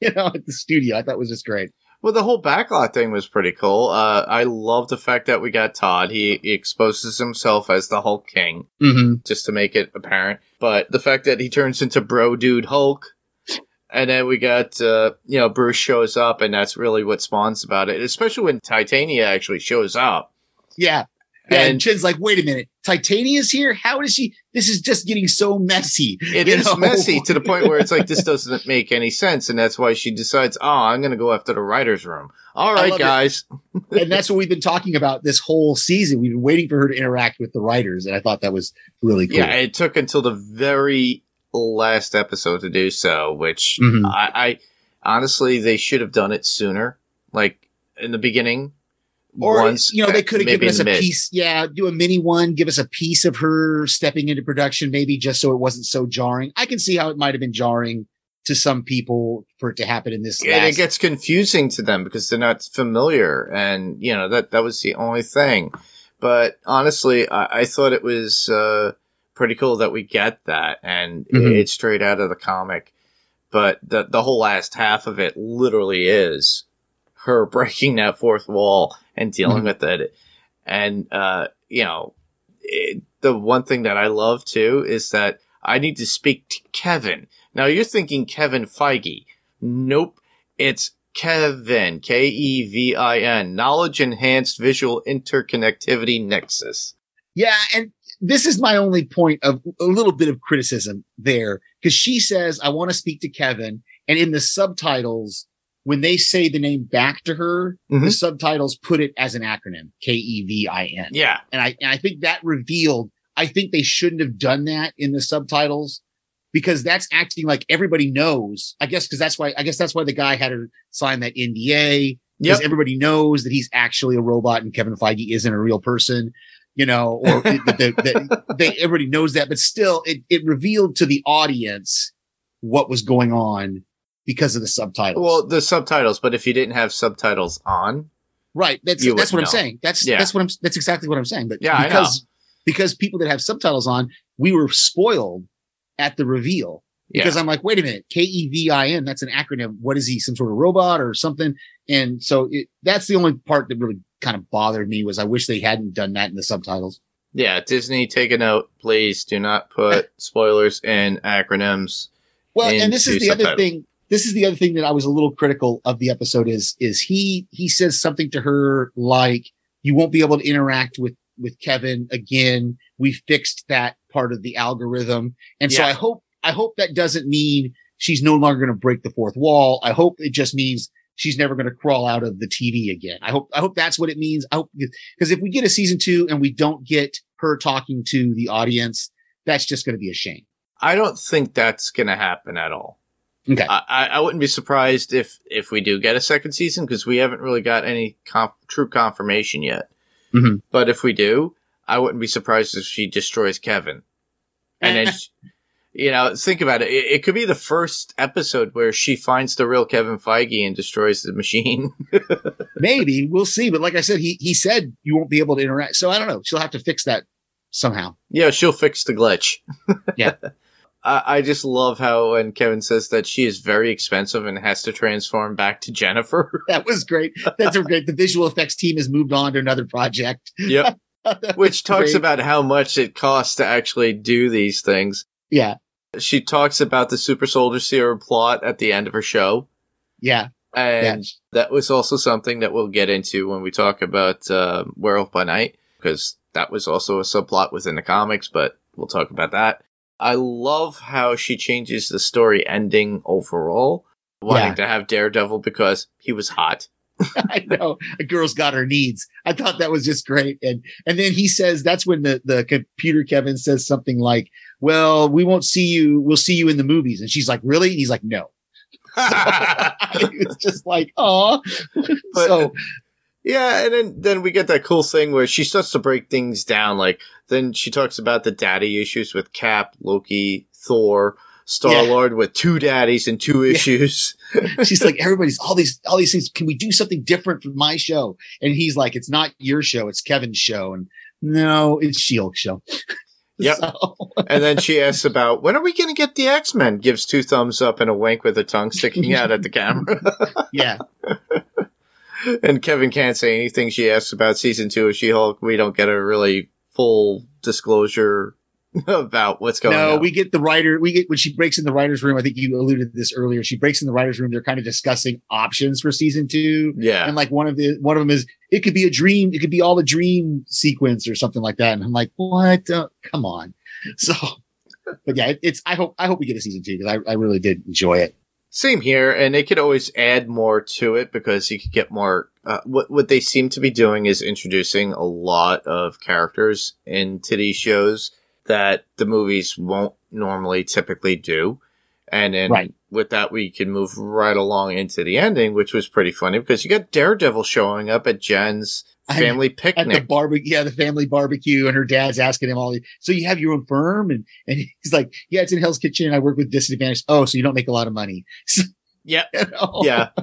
you know, at the studio. I thought it was just great. Well, the whole backlot thing was pretty cool. Uh, I love the fact that we got Todd. He, he exposes himself as the Hulk King, Mm-hmm. just to make it apparent. But the fact that he turns into Bro Dude Hulk, and then we got, uh, you know, Bruce shows up, and that's really what spawns about it, especially when Titania actually shows up. Yeah. Yeah. And, And- Chin's like, wait a minute. Titania's here? How is she? This is just getting so messy. It is know? messy to the point where it's like, this *laughs* doesn't make any sense. And that's why she decides, oh, I'm going to go after the writer's room. All right, guys. and *laughs* that's what we've been talking about this whole season. We've been waiting for her to interact with the writers. And I thought that was really cool. Yeah, it took until the very last episode to do so, which Mhm. I, I honestly they should have done it sooner, like in the beginning. Or, once, you know, they could have given us a mid. piece. Yeah. Do a mini one, give us a piece of her stepping into production, maybe just so it wasn't so jarring. I can see how it might have been jarring to some people for it to happen in this. and it gets confusing to them because they're not familiar, and you know that that was the only thing. But honestly, I, I thought it was uh, pretty cool that we get that, and Mhm. it's straight out of the comic. But the the whole last half of it literally is her *laughs* breaking that fourth wall and dealing Mhm. with it. And uh, you know, it, the one thing that I love too is that I need to speak to Kevin. Now you're thinking Kevin Feige. Nope. It's Kevin. K E V I N. Knowledge Enhanced Visual Interconnectivity Nexus. Yeah, and this is my only point of a little bit of criticism there because she says, I want to speak to Kevin. And in the subtitles, when they say the name back to her, the Mhm. subtitles put it as an acronym, K E V I N. Yeah. And I, and I think that revealed, I think they shouldn't have done that in the subtitles because that's acting like everybody knows. I guess because that's why, I guess that's why the guy had her sign that NDA because Yep. everybody knows that he's actually a robot and Kevin Feige isn't a real person, you know, or *laughs* that they, everybody knows that, but still it, it revealed to the audience what was going on because of the subtitles. Well, the subtitles, but if you didn't have subtitles on, right. That's you that's what wouldn't I'm saying. That's Yeah. that's what I'm. That's exactly what I'm saying. But Yeah, because because people that have subtitles on, we were spoiled at the reveal. yeah, because I'm like, wait a minute, K E V I N, that's an acronym. What is he, some sort of robot or something? And so it, that's the only part that really kind of bothered me was I wish they hadn't done that in the subtitles. yeah. Disney, take a note, please. Do not put *laughs* spoilers and acronyms. Well, and this is the other thing. This is the other thing that I was a little critical of the episode is, is he, he says something to her like, you won't be able to interact with, with Kevin again. We fixed that part of the algorithm. And so I hope, I hope that doesn't mean she's no longer going to break the fourth wall. I hope it just means she's never going to crawl out of the TV again. I hope, I hope that's what it means. I hope, because if we get a season two and we don't get her talking to the audience, that's just going to be a shame. I don't think that's going to happen at all. Okay. I, I I wouldn't be surprised if if we do get a second season because we haven't really got any conf- true confirmation yet. Mhm. But if we do, I wouldn't be surprised if she destroys Kevin. And then, *laughs* she- you know, think about it. it. It could be the first episode where she finds the real Kevin Feige and destroys the machine. *laughs* Maybe we'll see. But like I said, he he said you won't be able to interact. So I don't know. She'll have to fix that somehow. yeah, she'll fix the glitch. Yeah. *laughs* I, I just love how when Kevin says that she is very expensive and has to transform back to Jennifer. *laughs* That was great. That's a great. The visual effects team has moved on to another project. yep. *laughs* Which talks great. about how much it costs to actually do these things. yeah, She talks about the super soldier serum plot at the end of her show. yeah, And yeah. that was also something that we'll get into when we talk about uh, Werewolf by Night, because that was also a subplot within the comics, but we'll talk about that. I love how she changes the story ending overall, wanting Yeah. to have Daredevil because he was hot. *laughs* *laughs* I know a girl's got her needs. I thought that was just great. And and then he says that's when the the computer Kevin says something like, "Well, we won't see you. We'll see you in the movies." And she's like, "Really?" And he's like, "No." *laughs* it's just like, oh. So Yeah, and then then we get that cool thing where she starts to break things down. Like then she talks about the daddy issues with Cap, Loki, Thor, Star Lord with two daddies and two issues. *laughs* she's like, everybody's all these all these things. Can we do something different from my show? And he's like, it's not your show, it's Kevin's show. And no, it's Shield show. *laughs* Yep. So- *laughs* and then she asks about when are we going to get the X Men? Gives two thumbs up and a wink with her tongue sticking out at the camera. yeah. And Kevin can't say anything. She asks about season two of She Hulk. We don't get a really full disclosure *laughs* about what's going no, on. we get the writer. We get when she breaks in the writer's room. I think you alluded to this earlier. She breaks in the writer's room. They're kind of discussing options for season two. yeah. And like one of the one of them is it could be a dream. It could be all a dream sequence or something like that. And I'm like, what? Uh, come on. *laughs* So, but yeah, it, it's. I hope I hope we get a season two because I, I really did enjoy it. Same here, and they could always add more to it because you could get more. Uh, what what they seem to be doing is introducing a lot of characters into these shows that the movies won't normally typically do, and then Right. with that we can move right along into the ending, which was pretty funny because you got Daredevil showing up at Jen's Family At the barbecue, yeah, the family barbecue, and her dad's asking him all. So you have your own firm, and and he's like, yeah, it's in Hell's Kitchen. And I work with disadvantaged. Oh, so you don't make a lot of money. *laughs* So, Yep. you know? yeah. *laughs*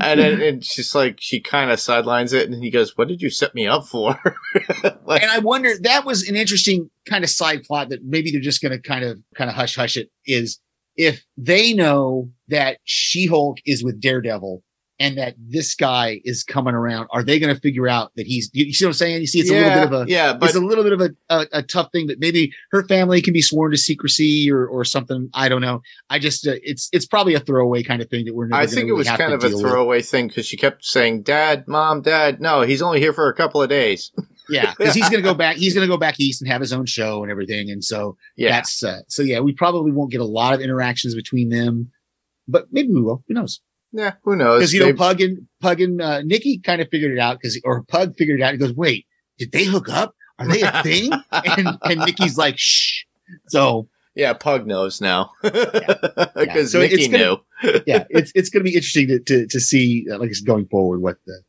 And then and she's like, she kind of sidelines it, and he goes, "What did you set me up for?" *laughs* like, and I wonder that was an interesting kind of side plot that maybe they're just going to kind of kind of hush hush it is if they know that She-Hulk is with Daredevil and that this guy is coming around, are they going to figure out that he's? You see what I'm saying? You see, it's a little bit of a yeah, but it's a little bit of a, a, a tough thing that maybe her family can be sworn to secrecy or, or something. I don't know. I just, uh, it's, it's probably a throwaway kind of thing that we're never I think it was kind of a deal with. throwaway thing because she kept saying, "Dad, Mom, Dad." No, he's only here for a couple of days. *laughs* Yeah. Cause he's going to go back, he's going to go back east and have his own show and everything. And so Yeah, that's, uh, so yeah, we probably won't get a lot of interactions between them, but maybe we will. Who knows? Yeah. Who knows? Cause you know, They- Pug and, Pug and, uh, Nikki kind of figured it out because, or Pug figured it out. He goes, wait, did they hook up? Are they a thing? *laughs* and, and Nikki's like, shh. So yeah, Pug knows now *laughs* Yeah, because so it's Nikki gonna- knew. yeah, *laughs* it's it's going to be interesting to to to see, uh, like I said, going forward, what the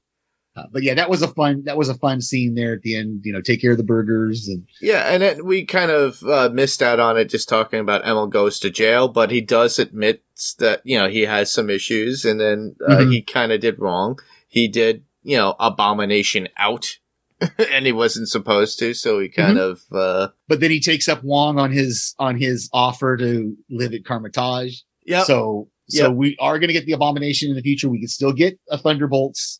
Uh, but yeah, that was a fun that was a fun scene there at the end. You know, take care of the burgers and Yeah, and then we kind of uh, missed out on it just talking about Emil goes to jail, but he does admit that, you know, he has some issues and then uh, Mhm. he kind of did wrong. He did, you know, abomination out *laughs* and he wasn't supposed to, so he kind of, uh, but then he takes up Wong on his on his offer to live at Kamar-Taj. yeah. So so Yep. we are going to get the abomination in the future. We can still get a Thunderbolts,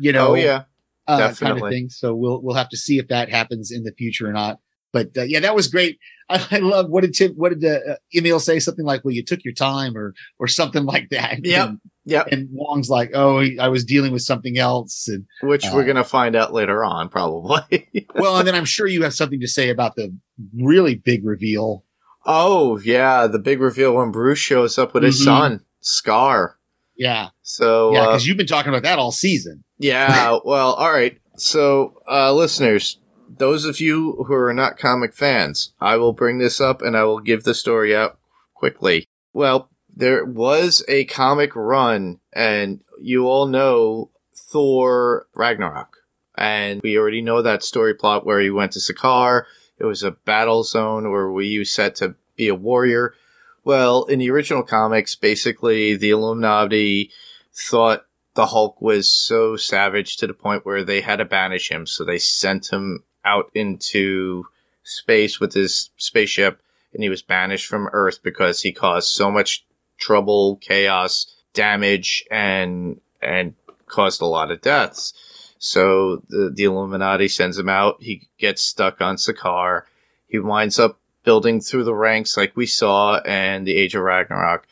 you know, oh, yeah. uh, kind of thing. So we'll we'll have to see if that happens in the future or not. But uh, yeah, that was great. *laughs* I, I love what did Tim, what did uh, Emil say? Something like, "Well, you took your time," or or something *laughs* like that. Yeah, yeah. And Wong's like, "Oh, I was dealing with something else," and Which uh, we're going to find out later on, probably. *laughs* well, and then I'm sure you have something to say about the really big reveal. oh, yeah. The big reveal when Bruce shows up with his Mhm. son, Scar. Yeah, So, yeah, uh, because you've been talking about that all season. Yeah, *laughs* well, all right. So, uh, listeners, those of you who are not comic fans, I will bring this up and I will give the story out quickly. Well, there was a comic run, and you all know Thor Ragnarok. And we already know that story plot where he went to Sakaar. It was a battle zone where we was set to be a warrior. Well, in the original comics, basically the Illuminati thought the Hulk was so savage to the point where they had to banish him. So they sent him out into space with his spaceship and he was banished from Earth because he caused so much trouble, chaos, damage, and, and caused a lot of deaths. So the, the Illuminati sends him out. He gets stuck on Sakaar. He winds up building through the ranks like we saw in the Age of Ragnarok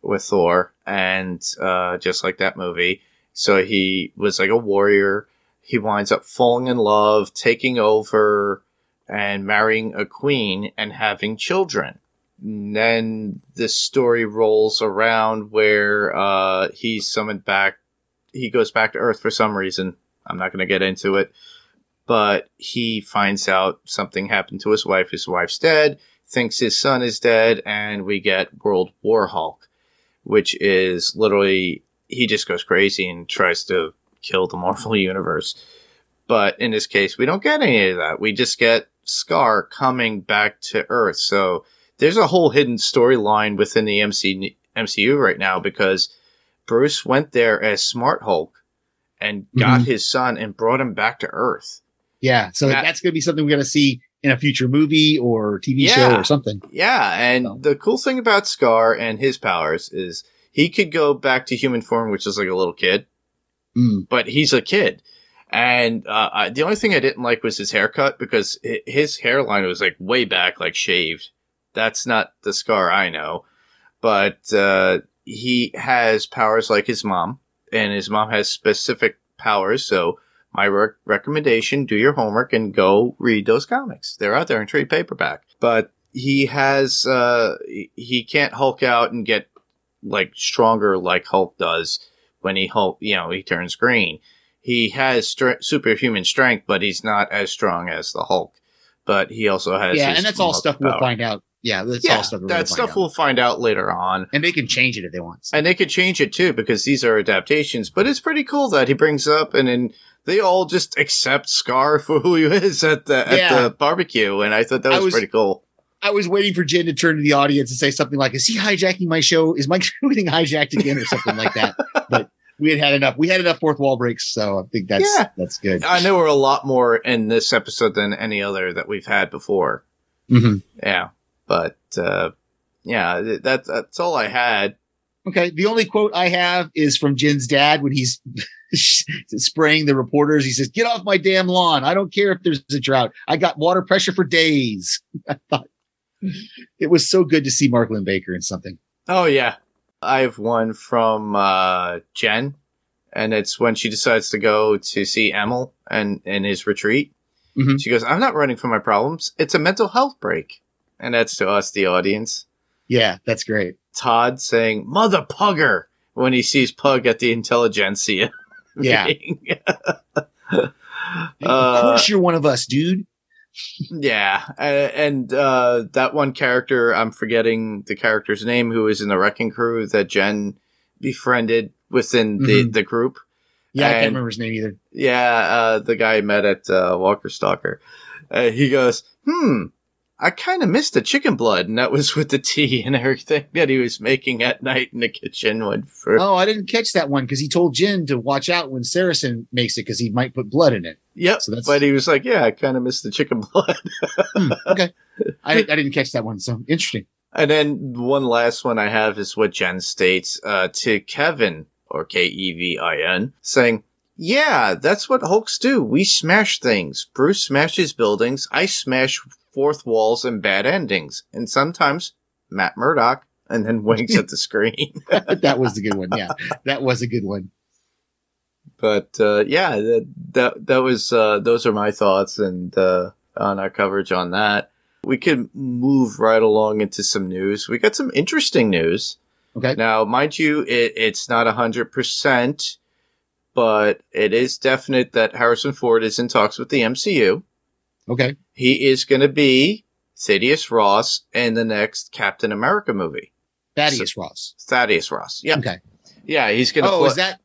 with Thor, and uh, just like that movie. So he was like a warrior. He winds up falling in love, taking over, and marrying a queen and having children. And then this story rolls around where uh, he's summoned back. He goes back to Earth for some reason. I'm not going to get into it. But he finds out something happened to his wife. His wife's dead, thinks his son is dead, and we get World War Hulk which is literally he just goes crazy and tries to kill the Marvel universe. But in this case, we don't get any of that. We just get Scar coming back to Earth. So there's a whole hidden storyline within the MC, MCU right now because Bruce went there as Smart Hulk and got mm-hmm. his son and brought him back to Earth. Yeah, so That- that's going to be something we're going to see in a future movie or TV Yeah. show or something. Yeah, and So- the cool thing about Scar and his powers is he could go back to human form, which is like a little kid. Mm. but he's a kid. And uh, I, the only thing I didn't like was his haircut because hi- his hairline was like way back, like shaved. That's not the scar I know. But uh, he has powers like his mom, and his mom has specific powers. So my rec- recommendation: do your homework and go read those comics. They're out there in trade paperback. But he has uh, he can't Hulk out and get like stronger like Hulk does when he Hulk, you know, he turns green. He has stre- superhuman strength, but he's not as strong as the Hulk. But he also has Yeah, and that's all stuff we'll find out. Yeah, that's Yeah, all stuff that gonna stuff out. we'll find out later on, and they can change it if they want. and they could change it too because these are adaptations. But it's pretty cool that he brings up, and then they all just accept Scar for who he is at the at Yeah. the barbecue, and I thought that was, was- pretty cool. I was waiting for Jen to turn to the audience and say something like, "Is he hijacking my show? Is my *laughs* show getting hijacked again, or something like that?" But we had had enough. We had enough fourth wall breaks, so I think that's Yeah. that's good. I know we're a lot more in this episode than any other that we've had before. Mhm. Yeah, but uh, yeah, that's that's all I had. Okay. The only quote I have is from Jen's dad when he's *laughs* spraying the reporters. He says, "Get off my damn lawn! I don't care if there's a drought. I got water pressure for days." *laughs* I thought it was so good to see Mark Linn-Baker in something. Oh yeah, I have one from uh, Jen, and it's when she decides to go to see Emil and in his retreat. Mhm. She goes, "I'm not running from my problems. It's a mental health break," and that's to us, the audience. Yeah, that's great. Todd saying "Mother Pugger" when he sees Pug at the Intelligentsia. Yeah. meeting. *laughs* of Uh, course, you're one of us, dude. Yeah, and uh, that one character, I'm forgetting the character's name, who is in the Wrecking Crew that Jen befriended within the, Mhm. the group. Yeah, I can't remember his name either. Yeah, uh, the guy I met at uh, Walker Stalker. Uh, he goes, "Hmm, I kind of missed the chicken blood," and that was with the tea and everything that he was making at night in the kitchen. When for Oh, I didn't catch that one because he told Jen to watch out when Saracen makes it because he might put blood in it. Yep, so but he was like, "Yeah, I kind of missed the chicken *laughs* blood." Hmm, okay, I, I didn't catch that one. So interesting. And then one last one I have is what Jen states uh, to Kevin or K E V I N, saying, "Yeah, that's what Hulks do. We smash things. Bruce smashes buildings. I smash fourth walls and bad endings, and sometimes Matt Murdock." And then *laughs* winks at the screen. *laughs* that was a good one. Yeah, that was a good one. But uh, yeah, that that that was uh, those are my thoughts and uh, on our coverage on that. We could move right along into some news. We got some interesting news. Okay. Now, mind you, it, it's not hundred percent, but it is definite that Harrison Ford is in talks with the MCU. Okay. He is going to be Thaddeus Ross in the next Captain America movie. Thaddeus Ross. Thaddeus Ross. Yeah. Okay. Yeah, he's going to. Oh, is that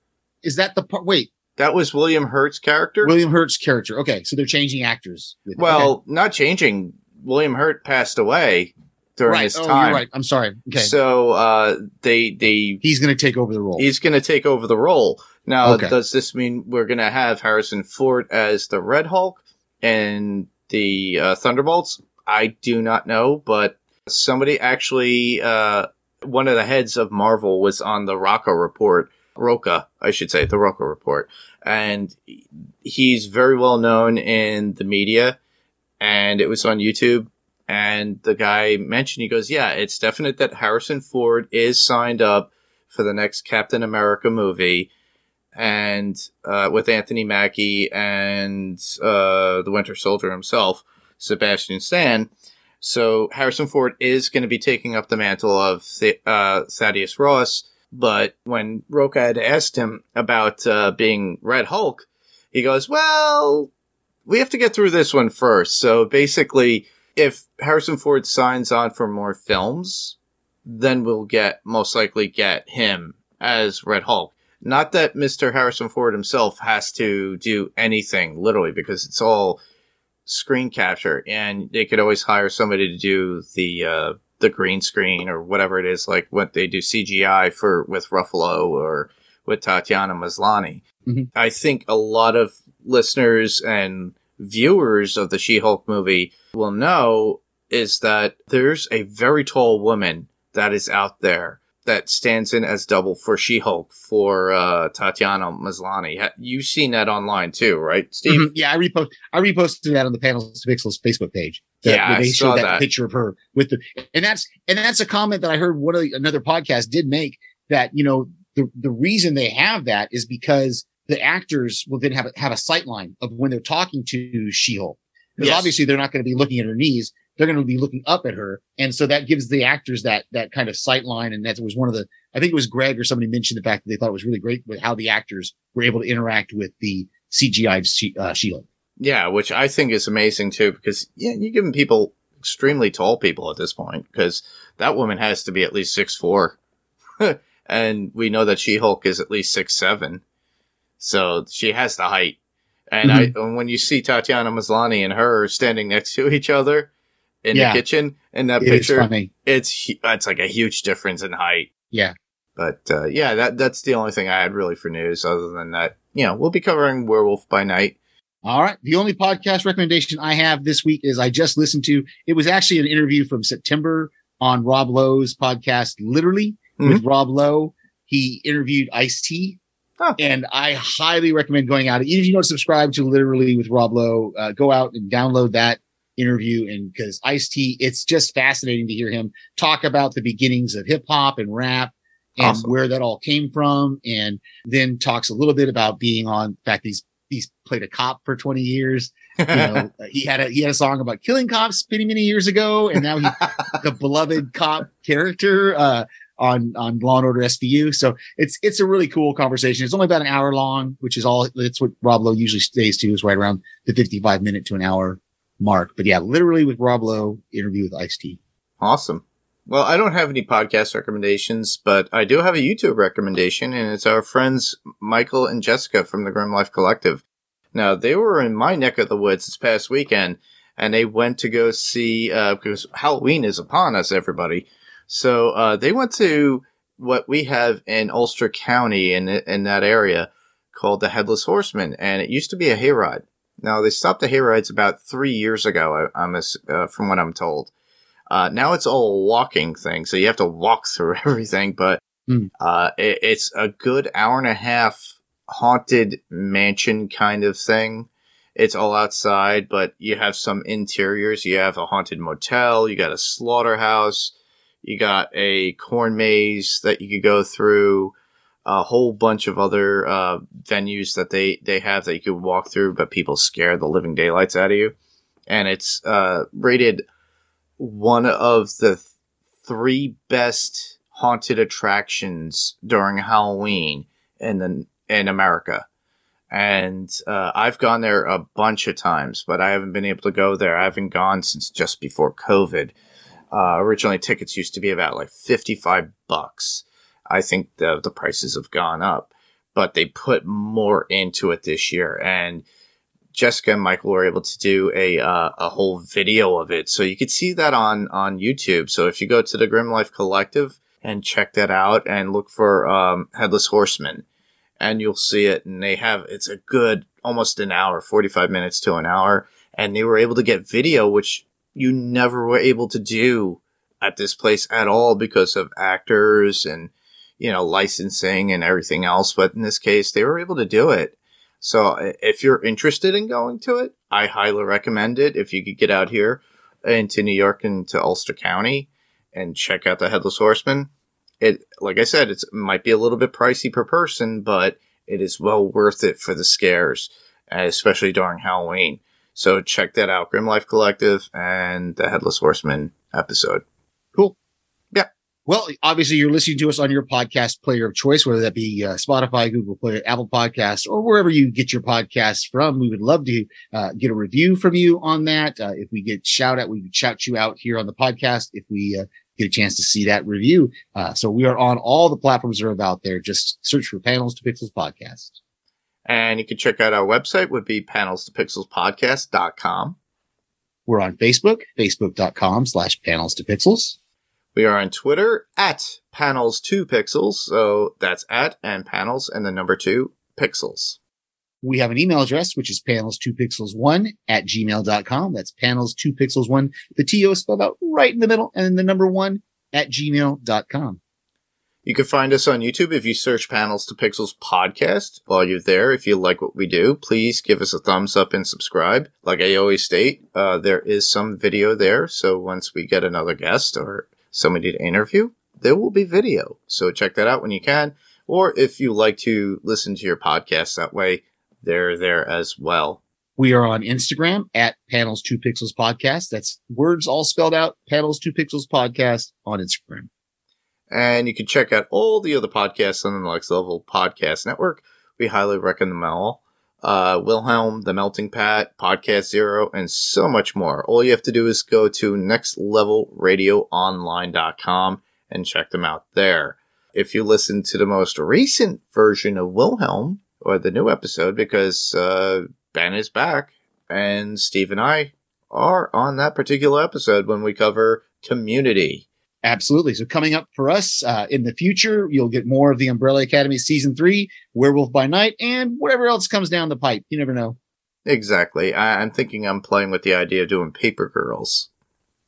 is that the part? Wait, that was William Hurt's character. William Hurt's character. Okay, so they're changing actors. Well, Okay. not changing. William Hurt passed away during right. his oh, time. you're right. I'm sorry. Okay, So uh, they they he's going to take over the role. he's going to take over the role. Now, Okay. does this mean we're going to have Harrison Ford as the Red Hulk and the uh, Thunderbolts? I do not know, but somebody actually, uh, one of the heads of Marvel was on the Rocca report, Roca, I should say, the Roca report, and he's very well known in the media, and it was on YouTube. And the guy mentioned, he goes, "Yeah, it's definite that Harrison Ford is signed up for the next Captain America movie." and uh, with Anthony Mackie and uh, the Winter Soldier himself, Sebastian Stan. So Harrison Ford is going to be taking up the mantle of uh, Thaddeus Ross. But when Roca had asked him about uh, being Red Hulk, he goes, "Well, we have to get through this one first. So basically, if Harrison Ford signs on for more films, then we'll get most likely get him as Red Hulk. Not that Mr. Harrison Ford himself has to do anything, literally, because it's all screen capture, and they could always hire somebody to do the uh, the green screen or whatever it is, like what they do CGI for with Ruffalo or with Tatiana Maslany. Mhm. I think a lot of listeners and viewers of the She-Hulk movie will know is that there's a very tall woman that is out there that stands in as double for She-Hulk for uh, Tatiana Maslany. You've seen that online too, right, Steve? Mhm. Yeah, I repost I reposted that on the Panels to Pixels Facebook page. That- Yeah, they saw showed that, that. picture of her with the and that's and that's a comment that I heard one of the, another podcast did make that you know the the reason they have that is because the actors will then have a, have a sight line of when they're talking to She-Hulk. Because Yes. obviously they're not going to be looking at her knees. They're going to be looking up at her. And so that gives the actors that, that kind of sight line. And that was one of the, I think it was Greg or somebody mentioned the fact that they thought it was really great with how the actors were able to interact with the CGI she, uh, She-Hulk. Yeah, which I think is amazing too, because yeah, you're giving people extremely tall people at this point, because that woman has to be at least six four, *laughs* and we know that She Hulk is at least six seven, so she has the height. And I, and when you see Tatiana Maslany and her standing next to each other in Yeah. the kitchen in that It picture, it's it's like a huge difference in height. Yeah. But uh, yeah, that that's the only thing I had really for news. Other than that, you know, we'll be covering Werewolf by Night. All right. The only podcast recommendation I have this week is I just listened to, it was actually an interview from September on Rob Lowe's podcast, literally with Rob Lowe. He interviewed Ice T. Huh. And I highly recommend going out. Even if you don't subscribe to literally with Rob Lowe, uh, go out and download that interview. And because Ice T, it's just fascinating to hear him talk about the beginnings of hip hop and rap and Awesome. where that all came from. And then talks a little bit about being on in fact he's he's played a cop for 20 years you *laughs* know he had a he had a song about killing cops many many years ago and now he's *laughs* the beloved cop character uh on on law and order svu so it's it's a really cool conversation it's only about an hour long which is all that's what rob lowe usually stays to is right around the 55 minute to an hour mark but yeah literally with rob lowe interview with ice t Awesome. Well, I don't have any podcast recommendations, but I do have a YouTube recommendation, and it's our friends Michael and Jessica from the Grim Life Collective. Now, they were in my neck of the woods this past weekend, and they went to go see, uh, because Halloween is upon us, everybody. So, uh, they went to what we have in Ulster County in, in that area called the Headless Horseman, and it used to be a hayride. Now, they stopped the hayrides about three years ago, I, I'm, uh, from what I'm told. Uh, now it's all a walking thing, so you have to walk *laughs* through everything, but Hmm. uh, it, it's a good hour and a half haunted mansion kind of thing. It's all outside, but you have some interiors. You have a haunted motel, you got a slaughterhouse, you got a corn maze that you could go through, a whole bunch of other uh, venues that they, they have that you could walk through, but people scare the living daylights out of you. And it's uh, rated one of the th- three best haunted attractions during Halloween in the in America. And uh, I've gone there a bunch of times, but I haven't been able to go there. I haven't gone since just before COVID. Uh, originally, tickets used to be about like fifty-five bucks. I think the the prices have gone up, but they put more into it this year, and Jessica and Michael were able to do a uh, a whole video of it, so you could see that on on YouTube. So if you go to the Grim Life Collective and check that out, and look for um, Headless Horseman, and you'll see it. And they have it's a good almost an hour, forty five minutes to an hour, and they were able to get video, which you never were able to do at this place at all because of actors and you know licensing and everything else. But in this case, they were able to do it. So if you're interested in going to it, I highly recommend it. If you could get out here into New York and to Ulster County and check out the Headless Horseman, it like I said, it might be a little bit pricey per person, but it is well worth it for the scares, especially during Halloween. So check that out, Grim Life Collective and the Headless Horseman episode. Well, obviously, you're listening to us on your podcast player of choice, whether that be uh, Spotify, Google Play, Apple Podcasts, or wherever you get your podcasts from. We would love to uh, get a review from you on that. Uh, if we get shout out, we would shout you out here on the podcast. If we uh, get a chance to see that review, uh, so we are on all the platforms that are out there. Just search for Panels to Pixels podcast. And you can check out our website would be panels to pixels podcast.com. We're on Facebook, facebook.com slash panels to pixels. We are on Twitter at panels two pixels. So that's at and panels and the number two pixels. We have an email address, which is panels2pixels1 at gmail.com. That's panels2pixels1. The TO is spelled out right in the middle and then the number one at gmail.com. You can find us on YouTube if you search Panels to Pixels podcast. While you're there, if you like what we do, please give us a thumbs up and subscribe. Like I always state, uh, there is some video there. So once we get another guest or somebody to interview, there will be video. So check that out when you can. Or if you like to listen to your podcast that way, they're there as well. We are on Instagram at panels2pixels podcast. That's words all spelled out. Panels2pixels podcast on Instagram. And you can check out all the other podcasts on the Next Level Podcast Network. We highly recommend them all. Uh, Wilhelm, The Melting Pat, Podcast Zero, and so much more. All you have to do is go to nextlevelradioonline.com and check them out there. If you listen to the most recent version of Wilhelm, or the new episode, because uh, Ben is back, and Steve and I are on that particular episode when we cover Community. Absolutely. So coming up for us uh, in the future, you'll get more of the Umbrella Academy season three, Werewolf by Night, and whatever else comes down the pipe. You never know. Exactly. I- I'm thinking I'm playing with the idea of doing Paper Girls.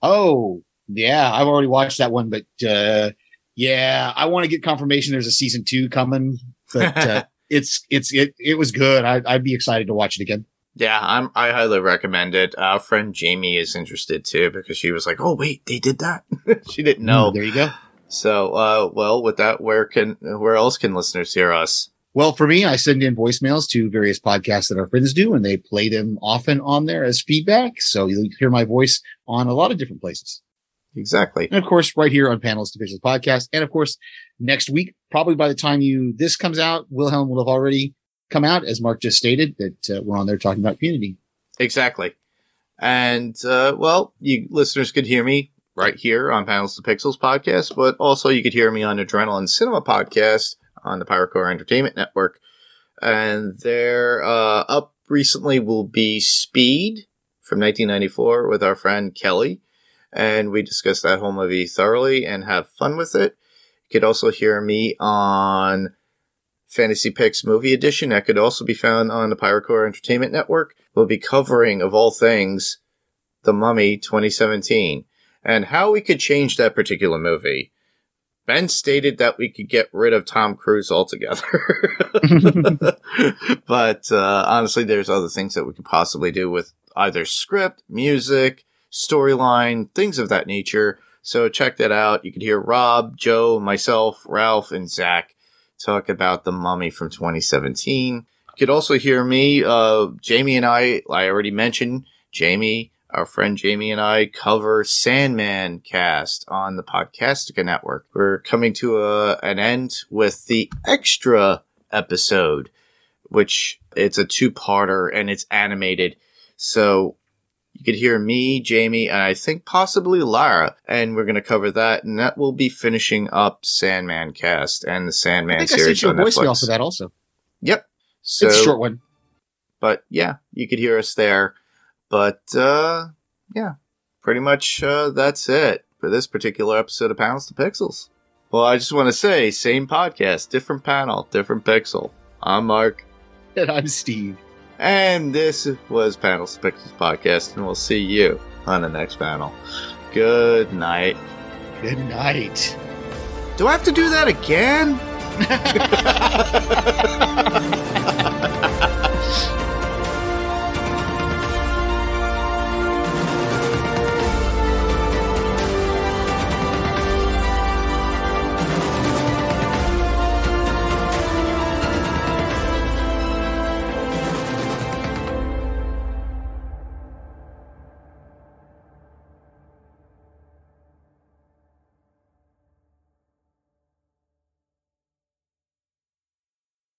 Oh, yeah. I've already watched that one, but uh, yeah, I want to get confirmation there's a season two coming. But uh, *laughs* it's it's it it was good. I, I'd be excited to watch it again. Yeah, I'm. I highly recommend it. Our friend Jayme is interested too because she was like, "Oh wait, they did that." *laughs* she didn't know. Mm, there you go. So, uh, well, with that, where can where else can listeners hear us? Well, for me, I send in voicemails to various podcasts that our friends do, and they play them often on there as feedback. So you'll hear my voice on a lot of different places. Exactly. And of course, right here on Panels to Pixels Podcast. And of course, next week, probably by the time you this comes out, Wilhelm will have already come out, as Mark just stated, that uh, we're on there talking about community. Exactly. And uh, well, you listeners could hear me right here on Panels to Pixels podcast, but also you could hear me on Adrenaline Cinema podcast on the Pyrocore Entertainment Network. And there, uh, up recently will be Speed from 1994 with our friend Kelly. And we discussed that whole movie thoroughly and have fun with it. You could also hear me on Fantasy Picks Movie Edition. That could also be found on the Pyrocore Entertainment Network. We'll be covering, of all things, The Mummy 2017 and how we could change that particular movie. Ben stated that we could get rid of Tom Cruise altogether. *laughs* but uh, honestly, there's other things that we could possibly do with either script, music, storyline, things of that nature. So check that out. You can hear Rob, Joe, myself, Ralph, and Zach talk about the mummy from 2017. You could also hear me, uh, Jayme and I, I already mentioned, Jayme, our friend Jayme and I cover Sandman cast on the Podcastica Network. We're coming to a, an end with the extra episode, which it's a two-parter and it's animated. So you could hear me, Jayme, and I think possibly Lara, and we're going to cover that, and that will be finishing up Sandman cast and the Sandman I think I series sent you a on voicemail Netflix. for that also. Yep. So, it's a short one. but yeah, you could hear us there. But uh, yeah, pretty much uh, that's it for this particular episode of Panels to Pixels. Well, I just want to say, same podcast, different panel, different pixel. I'm Mark, And I'm Steve. And this was Panel Pixels podcast, and we'll see you on the next panel. Good night. Good night. Do I have to do that again? *laughs* *laughs*